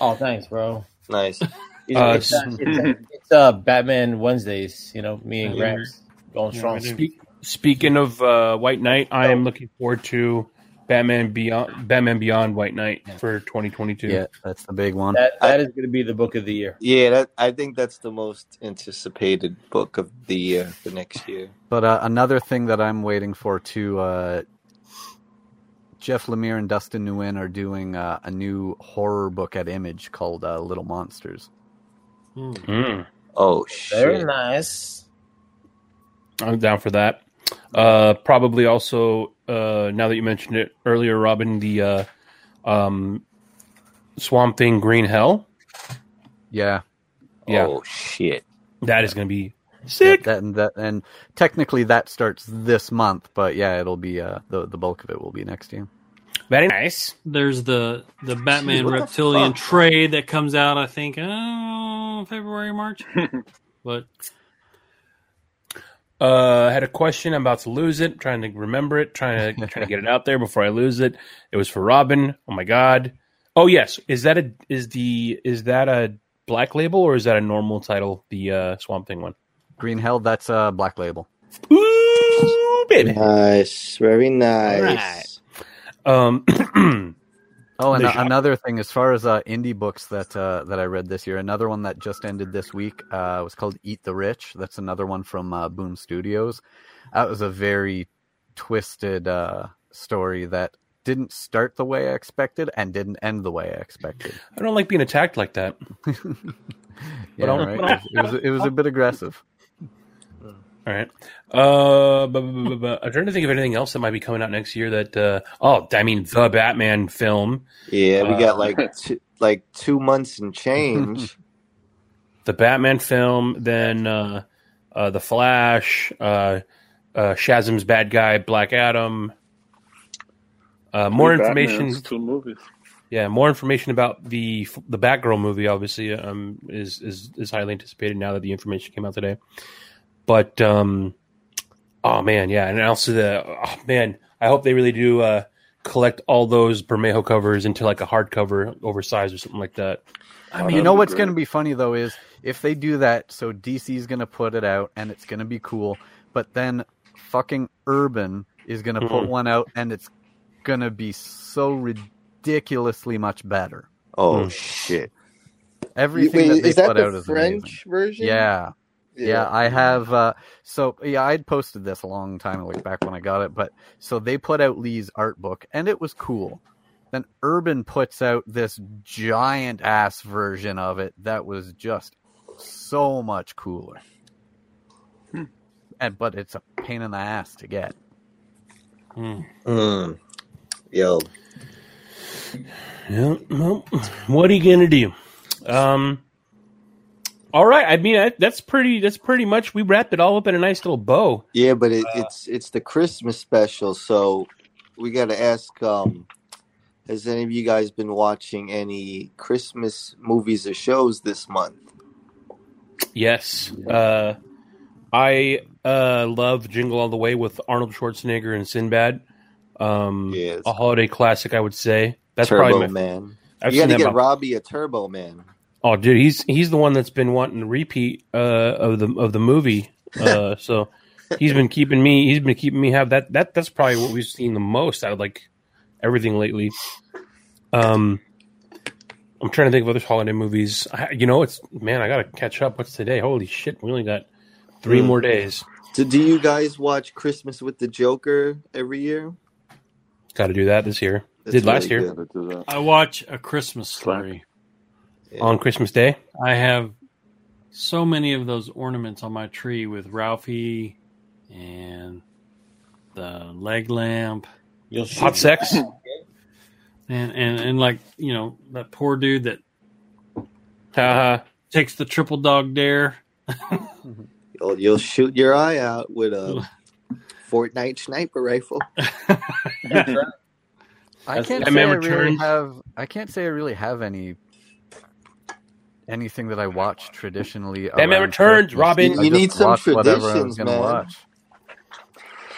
oh, thanks, bro. Nice. It's, Uh, it's, uh, it's, uh, it's uh, Batman Wednesdays. You know, me and Yeah. Gramps going strong. Speak, speaking of uh, White Knight, I am looking forward to Batman Beyond Batman Beyond White Knight for 2022. Yeah, that's the big one. That that is going to be the book of the year. Yeah, that I think that's the most anticipated book of the year for next year. But uh, another thing that I'm waiting for too, uh, Jeff Lemire and Dustin Nguyen are doing uh, a new horror book at Image called uh, Little Monsters. Hmm. Mm, Oh shit. Very shit! nice. I'm down for that. Uh, probably also uh, now that you mentioned it earlier, Robin, the uh, um, Swamp Thing Green Hell. Yeah, Yeah, Oh shit! that is going to be Sick. Yeah, that, and that and technically that starts this month, but yeah, it'll be uh, the the bulk of it will be next year. Very nice. There's the the Batman what Reptilian fuck? trade that comes out. I think oh, February March. but Uh, I had a question. I'm about to lose it. Trying to remember it. Trying to trying to get it out there before I lose it. It was for Robin. Oh my god. Oh yes. Is that a is the is that a black label or is that a normal title? The uh, Swamp Thing one. Green Hell, that's a black label. Ooh, baby. Nice, very nice. Alright. Um. Oh, and uh, another thing, as far as uh, indie books that uh, that I read this year, another one that just ended this week uh, was called Eat the Rich. That's another one from uh, Boom Studios. That was a very twisted uh, story that didn't start the way I expected and didn't end the way I expected. I don't like being attacked like that. Yeah, right. It was, it was it was a bit aggressive. All right. Uh, bu- bu- bu- bu- bu- I'm trying to think of anything else that might be coming out next year. That uh, oh, I mean, the Batman film, Yeah, we Uh, got like two, like two months and change. the Batman film, then uh, uh, the Flash, uh, uh, Shazam's bad guy, Black Adam. Uh, more Three information. Batmans, two movies. Yeah, more information about the the Batgirl movie. Obviously, um, is is is highly anticipated now that the information came out today. But um, oh man, yeah, and also the oh, man, I hope they really do uh, collect all those Bermejo covers into like a hardcover, oversized or something like that. I mean, you know what's going to be funny though is if they do that. So DC's going to put it out and it's going to be cool, but then fucking Urban is going to put Mhm. one out and it's going to be so ridiculously much better. Oh Hmm. shit! Everything Wait, that they is that put the out is French amazing. version? Yeah. Yeah. Yeah, I have. Uh, so yeah, I'd posted this a long time like back when I got it, but so they put out Lee's art book, and it was cool. Then Urban puts out this giant ass version of it that was just so much cooler. And but it's a pain in the ass to get. Mm. Yo, Yeah, well, what are you gonna do? Um, all right. I mean, I, that's pretty. That's pretty much. We wrapped it all up in a nice little bow. yeah, but it, it's it's the Christmas special, so we got to ask. Um, has any of you guys been watching any Christmas movies or shows this month? Yes. Uh, I uh, love Jingle All the Way with Arnold Schwarzenegger and Sinbad. Um, Yes. a holiday classic, I would say. That's Turbo probably my, Man. I've you got to get about- Robbie a Turbo Man. Oh, dude, he's he's the one that's been wanting to repeat uh, of the of the movie. Uh, so he's been keeping me. He's been keeping me have that. That that's probably what we've seen the most out of like everything lately. Um, I'm trying to think of other holiday movies. I, you know, it's man, I gotta catch up. What's today? Holy shit, we only got three Hmm. more days. Do, do you guys watch Christmas with the Joker every year? Got to do that this year. That's Did last year. I watch a Christmas story. On Christmas Day. I have so many of those ornaments on my tree with Ralphie and the leg lamp. You'll Hot sex. And, and and like you know that poor dude that uh, takes the triple dog dare. You'll, you'll shoot your eye out with a Fortnite sniper rifle. I can't say I really have. I can't say I really have any anything that I watch traditionally. Batman around Returns, Christmas. Robin. I You need some watch whatever I was traditions, gonna man. Watch.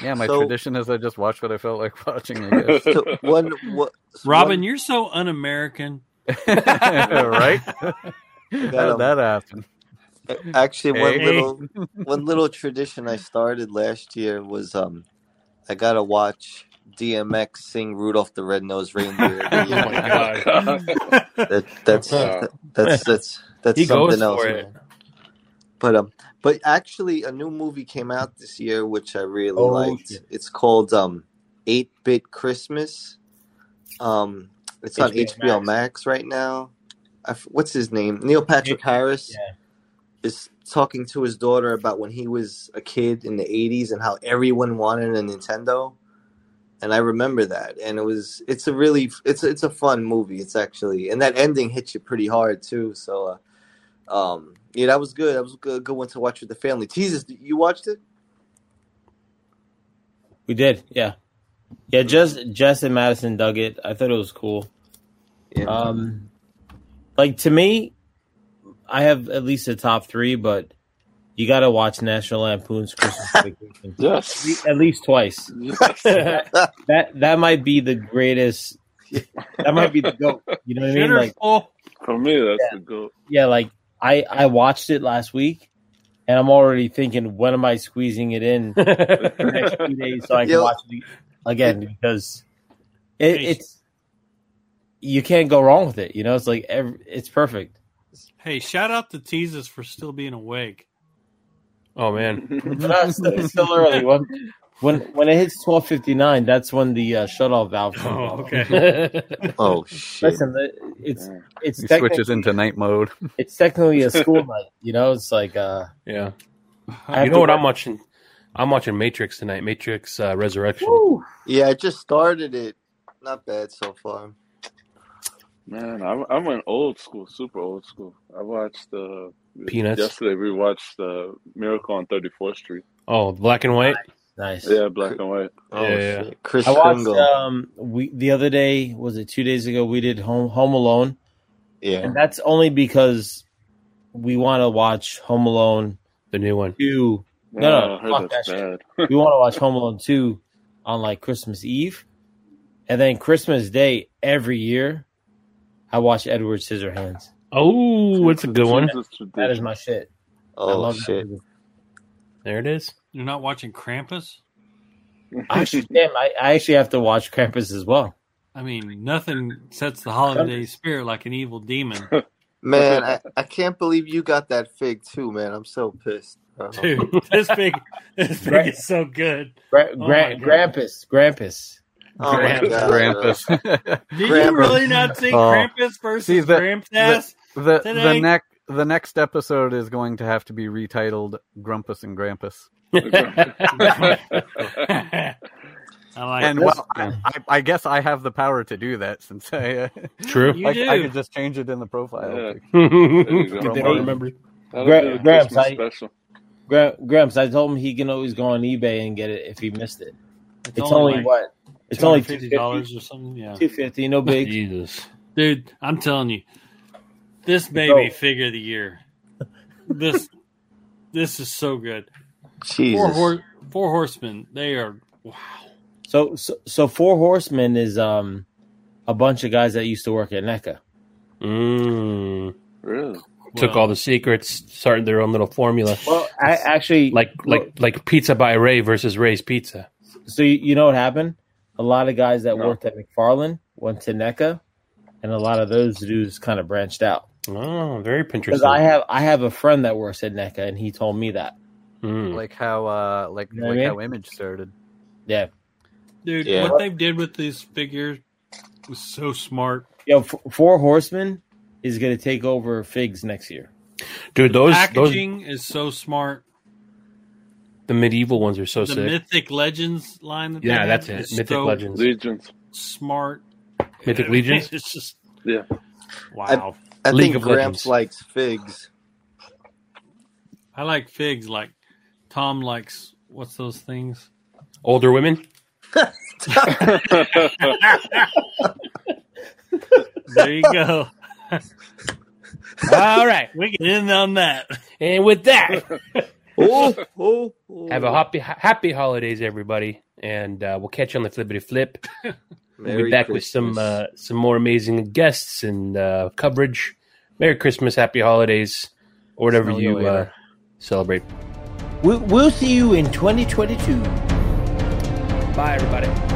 Yeah, my So- tradition is I just watch what I felt like watching. I guess. So one, what, Robin, you're so un-American. right? How Got 'em. did that happen? one, actually one little one little tradition I started last year was um I gotta watch DMX sing Rudolph the Red-Nosed Reindeer. Oh my god. That, that's Wow. that's that's that's He goes something else. it. man. But um, but actually, a new movie came out this year which I really Oh, liked. shit. It's called um, Eight Bit Christmas. Um, it's on HBO HBO Max. Max, right now. I f what's his name? Neil Patrick Harris Yeah. is talking to his daughter about when he was a kid in the '80s and how everyone wanted a Nintendo. And I remember that, and it was it's a really it's it's a fun movie. It's actually and that ending hits you pretty hard too. So uh, Um, yeah, that was good. That was a good, good one to watch with the family. Jesus, you watched it? We did, yeah, yeah. Just Jess and Madison dug it. I thought it was cool. Yeah. Um, like to me, I have at least a top three, but you got to watch National Lampoon's Christmas Vacation. Yes. At least- twice. That, that that might be the greatest. That might be the goat. You know what I mean? Like, For me, that's the goal. yeah, like I I watched it last week, and I'm already thinking, when am I squeezing it in the next few days so I can Yo. watch it again because it, it's you can't go wrong with it. You know, it's like every, it's perfect. Hey, shout out to Teases for still being awake. Oh man, But it's, still, early. When when when it hits twelve fifty nine, that's when the uh, shut off valve. comes Oh, on. okay. Oh shit! Listen, it's it's He switches into night mode. it's technically a school night. You know, it's like uh, yeah. I You know what work- I'm watching? I'm watching Matrix tonight. Matrix uh, Resurrection. Yeah, I just started it. Not bad so far. Man, I, I went old school, super old school. I watched uh, Peanuts? yesterday. We watched uh, Miracle on 34th Street. Oh, black and white. nice. Yeah, black and white. Oh Yeah, yeah. shit! Chris I watched Kringle. um we the other day was it two days ago we did Home Home Alone yeah, and that's only because we want to watch Home Alone The new one. two. Yeah, No, no, fuck that's that shit. bad. We want to watch Home Alone two on like Christmas Eve, and then Christmas Day every year. I watch Edward Scissorhands. Oh, it's a good one. That is my shit. I oh love shit! There it is. You're not watching Krampus? Actually, damn, I, I actually have to watch Krampus as well. I mean, nothing sets the holiday spirit like an evil demon. Man, I, I can't believe you got that fig too, man. I'm so pissed. bro. Dude, this big, this big is so good. Gra- Oh Gra- my Grampus, Grampus. Oh my Krampus. god, Krampus. Did you really not see Oh. Krampus versus See, the- Krampus? The the next the next episode is going to have to be retitled Grumpus and Grampus. I like and this. well, I, I, I guess I have the power to do that since I uh, True. I, do. I could just change it in the profile. Yeah. pic. There you go. If they don't remember. That'll Gra- Gramps, I- Gra- Gramps, I told him he can always go on eBay and get it if he missed it. It's, It's only, like what? It's only fifty two dollars or something. Yeah, fifty. No big. Jesus. dude, I'm telling you, this baby Go. figure of the year. This, this is so good. Four, hor- four horsemen. They are wow. So, so, so Four Horsemen is um a bunch of guys that used to work at NECA. Mm. Really? Took all the secrets, started their own little formula. Well, I actually Like like like pizza by Ray versus Ray's Pizza. So you, you know what happened? A lot of guys that No. worked at McFarlane went to NECA, and a lot of those dudes kind of branched out. Oh, very Pinterest. Because interesting. I have I have a friend that works at NECA, and he told me that. Mm. Like how uh like You know like I how? Image started. Yeah, Dude, Yeah. what they did with these figures was so smart. yo, F- Four Horsemen is going to take over Figs next year. Dude, those those Packaging is so smart. the medieval ones are so the sick. Mythic Legends line. That yeah, that's it. is Mythic so Legends. Legions. Smart. Mythic Legends. It's just Yeah. wow. I League think of Gramps Legends. likes figs. I like figs. Like Tom likes what's those things? Older women. There you go. All right. We get in on that. And with that, Oh, oh, oh. have a happy happy holidays, everybody, and uh, we'll catch you on the flippity flip. We'll be back with some uh, some more amazing guests and uh, coverage. Merry Christmas, Happy Holidays, or whatever Smell you you uh, celebrate. We'll, we'll see you in 2022. Bye, everybody.